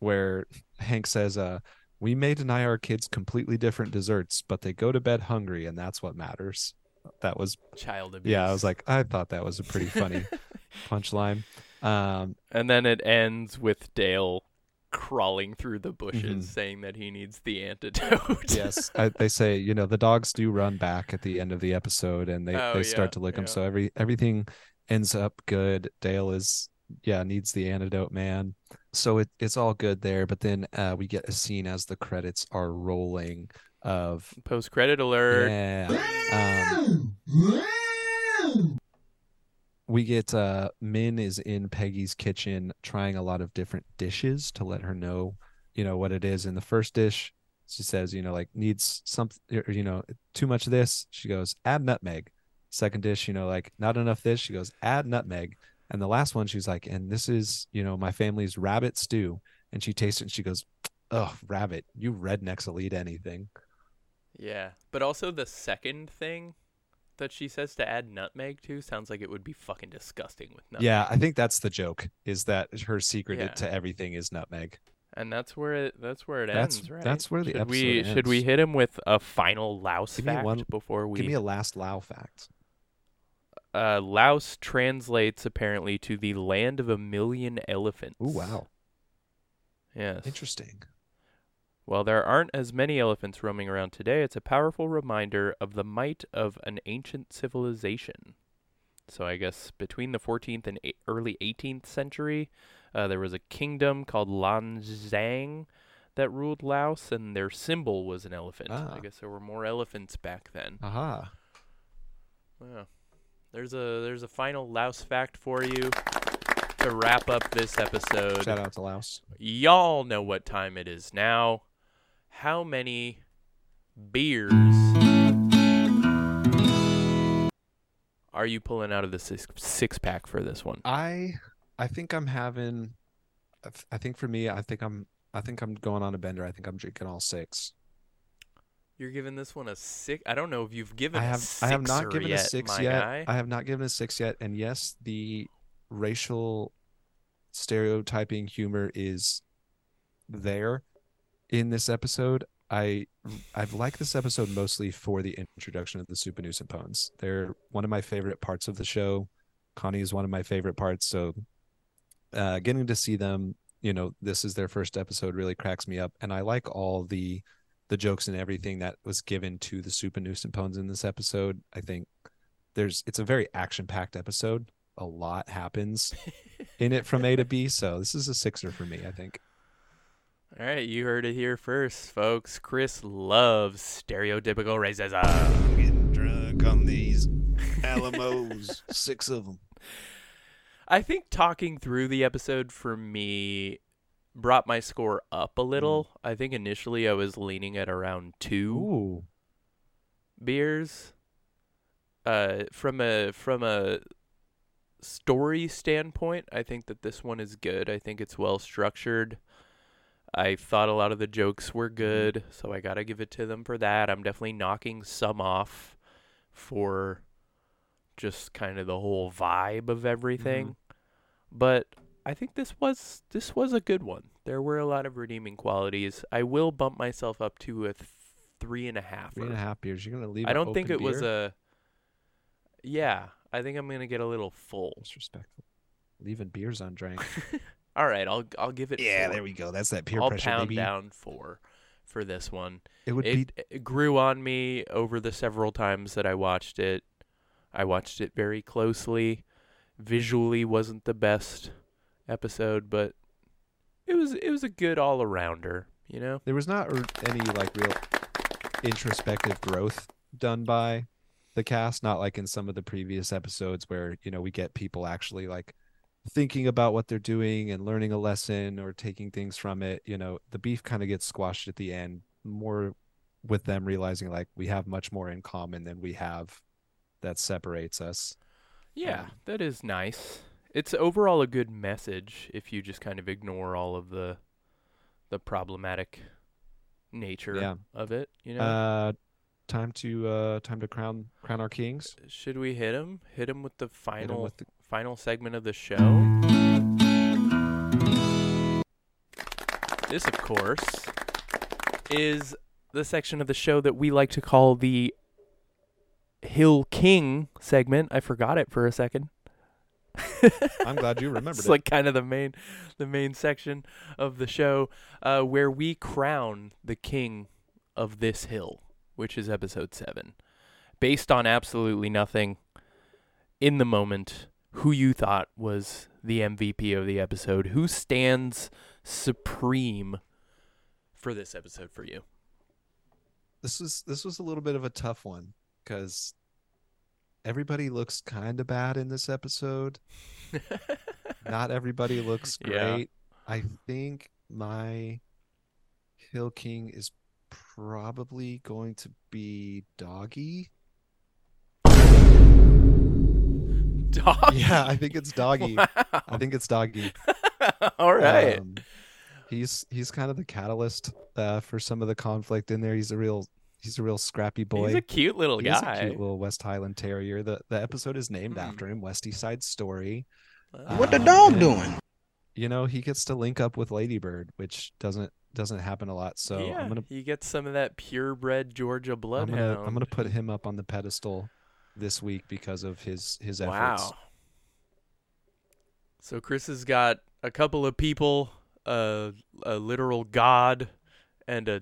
where Hank says, "Uh, we may deny our kids completely different desserts, but they go to bed hungry, and that's what matters." That was child abuse. yeah. I was like, I thought that was a pretty funny punchline. Um, and then it ends with Dale crawling through the bushes, Mhm. saying that he needs the antidote. yes I, they say you know the dogs do run back at the end of the episode and they, Oh, they yeah, start to lick him so every everything ends up good dale is yeah needs the antidote man so it, it's all good there but then uh we get a scene as the credits are rolling of Post credit alert. yeah um we get uh Min is in Peggy's kitchen trying a lot of different dishes to let her know, you know, what it is. In the first dish, she says, you know, like needs something, you know, too much of this. She goes, add nutmeg. Second dish, you know, like not enough this. She goes, add nutmeg. And the last one, she's like, and this is, you know, my family's rabbit stew. And she tastes it and she goes, oh, rabbit, you rednecks will eat anything. Yeah, but also the second thing that she says to add nutmeg to sounds like it would be fucking disgusting with nutmeg. Yeah, I think that's the joke is that her secret Yeah. to everything is nutmeg. and that's where it that's where it That's- ends, right? that's where the should we episode should we hit him with a final Laos fact one- before we Give me a last Lao fact. Uh, Laos translates apparently to the land of a million elephants. Oh wow. Yes. Interesting. While there aren't as many elephants roaming around today, it's a powerful reminder of the might of an ancient civilization. So I guess between the 14th and early 18th century, uh, there was a kingdom called Lan Lanzang that ruled Laos, and their symbol was an elephant. Ah. I guess there were more elephants back then. Aha. Yeah. There's a there's a final Laos fact for you to wrap up this episode. Shout out to Laos. Y'all know what time it is now. How many beers are you pulling out of the six, six pack for this one? I I think I'm having I think for me, I think I'm I think I'm going on a bender. I think I'm drinking all six. You're giving this one a six. I don't know if you've given I a have I have not given yet, a six yet. guy. I have not given a six yet. And yes, the racial stereotyping humor is there in this episode. I I've liked this episode mostly for the introduction of the Super Souphanousinphones. They're one of my favorite parts of the show. Connie is one of my favorite parts. So uh, getting to see them, you know, this is their first episode really cracks me up. And I like all the the jokes and everything that was given to the Souphanousinphones in this episode. I think there's it's a very action packed episode. A lot happens in it from A to B. So this is a sixer for me, I think. All right, you heard it here first, folks. Chris loves stereotypical racism. getting drunk on these Alamos, six of them. I think talking through the episode for me brought my score up a mm. little. I think initially I was leaning at around two Ooh, beers. Uh, from a from a story standpoint, I think that this one is good. I think it's well structured. I thought a lot of the jokes were mm-hmm. good, so I gotta give it to them for that. I'm definitely knocking some off for just kind of the whole vibe of everything. Mm-hmm. But I think this was this was a good one. There were a lot of redeeming qualities. I will bump myself up to a th- three and a half. three and a half beers. You're gonna leave. I don't think it open was a. Yeah, I think I'm gonna get a little full. disrespectful. Leaving beers undrank. All right, I'll I'll give it. yeah, four. there we go. That's that peer I'll pressure, pound baby. down four for this one. It would be It, it grew on me over the several times that I watched it. I watched it very closely. Visually wasn't the best episode, but it was it was a good all arounder. You know. there was not any like real introspective growth done by the cast not like in some of the previous episodes where you know we get people actually like thinking about what they're doing and learning a lesson or taking things from it you know the beef kind of gets squashed at the end more with them realizing like we have much more in common than we have that separates us Yeah, Um, that is nice. It's overall a good message if you just kind of ignore all of the the problematic nature Yeah. of it, you know. uh time to uh time to crown crown our kings Should we hit him? Hit him with the final with the- final segment of the show. This, of course, is the section of the show that we like to call the Hill King segment. I forgot it for a second. i'm glad you remembered it's it. like kind of the main the main section of the show uh, where we crown the king of this hill which is episode 7 based on absolutely nothing in the moment who you thought was the MVP of the episode who stands supreme for this episode for you? This was this was a little bit of a tough one because everybody looks kind of bad in this episode. Not everybody looks Yeah. great. I think my Hill King is probably going to be Doggy. Dog. Yeah, I think it's Doggy. Wow. I think it's Doggy. All right. Um, he's he's kind of the catalyst uh, for some of the conflict in there. He's a real he's a real scrappy boy. He's a cute little He is guy. a cute little West Highland Terrier. The the episode is named Hmm. after him, Westie Side Story. What the dog and, doing? You know, he gets to link up with Ladybird, which doesn't doesn't happen a lot. So yeah, I'm gonna he gets some of that purebred Georgia blood. I'm gonna I'm gonna put him up on the pedestal this week because of his his efforts. Wow. So Chris has got a couple of people, uh, a literal god, and a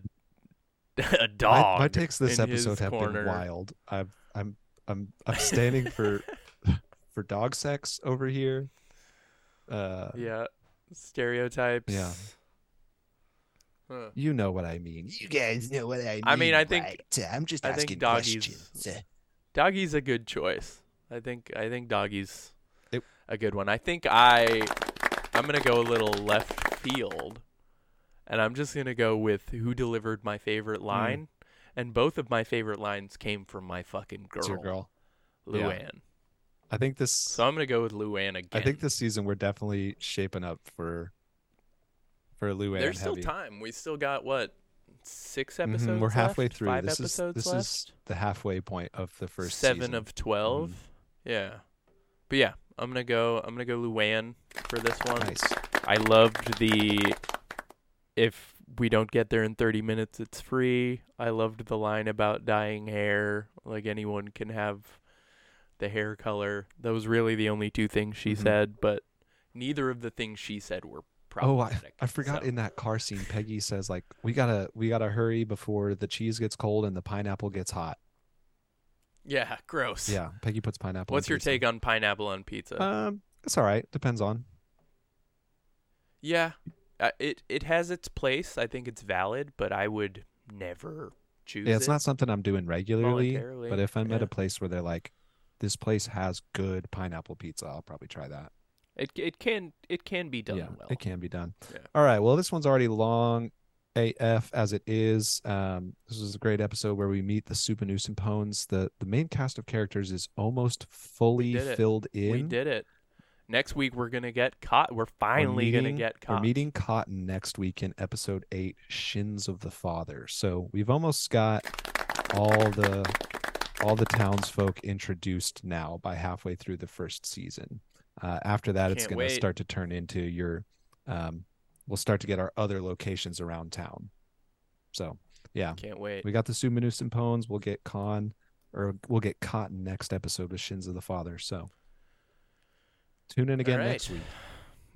a My, dog. my takes this in his episode have corner. been wild. I've I'm I'm I'm standing for for dog sex over here. Uh, Yeah, stereotypes. Yeah. Huh. you know what I mean. You guys know what I mean. I mean, I think- right? I'm just I think asking doggies- questions. Uh, Doggy's a good choice. I think I think Doggy's It- a good one. I think I I'm gonna go a little left field, and I'm just gonna go with who delivered my favorite Hmm. line, and both of my favorite lines came from my fucking girl, It's your girl. Luann. Yeah. I think this. So I'm gonna go with Luann again. I think this season we're definitely shaping up for for Luann. There's still heavy. time. We still got what six episodes. We're halfway left? through. Five this episodes is this left. is the halfway point of the first seven season. Mm-hmm. of 12 Yeah, but yeah, I'm gonna go. I'm gonna go Luann for this one. Nice. I loved the if we don't get there in 30 minutes, it's free. I loved the line about dyeing hair. Like anyone can have the hair color. That was really the only two things she Mhm. said, but neither of the things she said were Oh, I. I forgot so- in that car scene, Peggy says like, "We gotta we gotta hurry before the cheese gets cold and the pineapple gets hot." Yeah, gross. Yeah, Peggy puts pineapple. What's your pizza. take on pineapple on pizza? Um, it's all right. Depends on. Yeah, uh, it it has its place. I think it's valid, but I would never choose Yeah, it's it. not something I'm doing regularly. But if I'm at a place where they're like, "This place has good pineapple pizza," I'll probably try that. It it can it can be done yeah, well. it can be done. Yeah. All right. Well, this one's already long AF as it is. Um, this is a great episode where we meet the super Souphanousinphones. The the main cast of characters is almost fully filled in. We did it. Next week we're gonna get caught. We're We're finally gonna get get We're meeting Cotton next week in episode eight, Shins of the Father. So we've almost got all the all the townsfolk introduced now by halfway through the first season. Uh, after that, it's going to start to turn into your. Um, we'll start to get our other locations around town. So yeah, Can't wait. we got the Souphanousinphones. We'll get Khan, or we'll get Cotton next episode with Shins of the Father. So tune in again right. next week.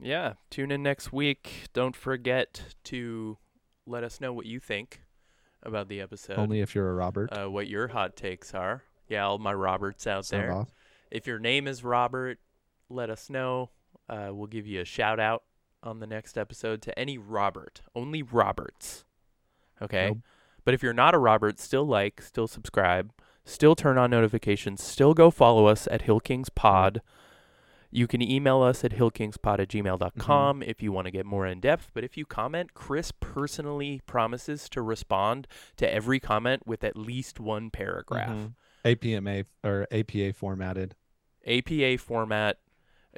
Yeah, tune in next week. Don't forget to let us know what you think about the episode. Only if you're a Robert. uh, what your hot takes are. Yeah, all my Roberts out Sound there. off. If your name is Robert, let us know. Uh, we'll give you a shout out on the next episode to any Robert. Only Roberts. Okay? Nope. But if you're not a Robert, still like, still subscribe, still turn on notifications, still go follow us at Hill Kings Pod. You can email us at hillkingspod at gmail.com if you want to get more in depth. But if you comment, Chris personally promises to respond to every comment with at least one paragraph. Mhm. APMA or APA formatted. APA format.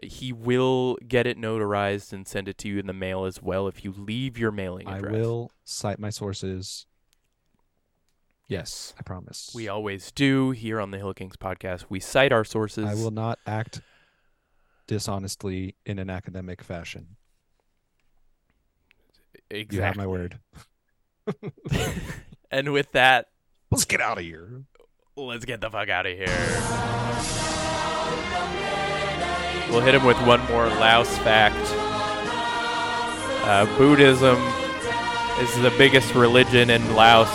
He will get it notarized and send it to you in the mail as well if you leave your mailing address. I will cite my sources. Yes, I promise. We always do here on the Hill Kings podcast. We cite our sources. I will not act dishonestly in an academic fashion. exactly. You have my word. and with that, Let's get out of here. let's get the fuck out of here. We'll hit him with one more Laos fact. Uh, Buddhism is the biggest religion in Laos.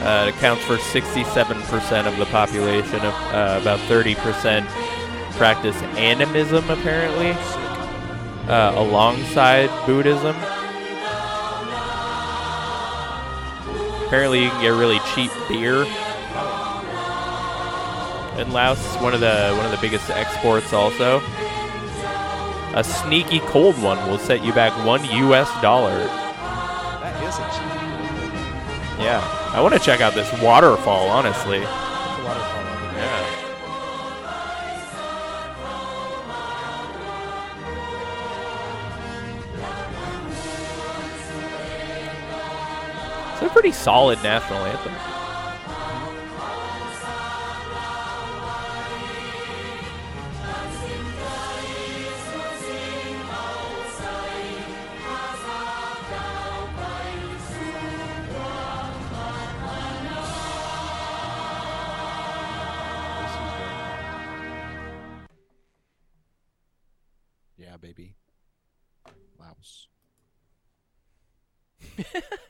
Uh, it accounts for 67% of the population. Of, uh, about 30% practice animism, apparently, uh, alongside Buddhism. Apparently, you can get really cheap beer And Laos is one of the one of the biggest exports also. A sneaky cold one will set you back one US dollar. That is a cheap Yeah. I want to check out this waterfall, honestly. A pretty solid national anthem. This is very- Yeah, baby. Laos.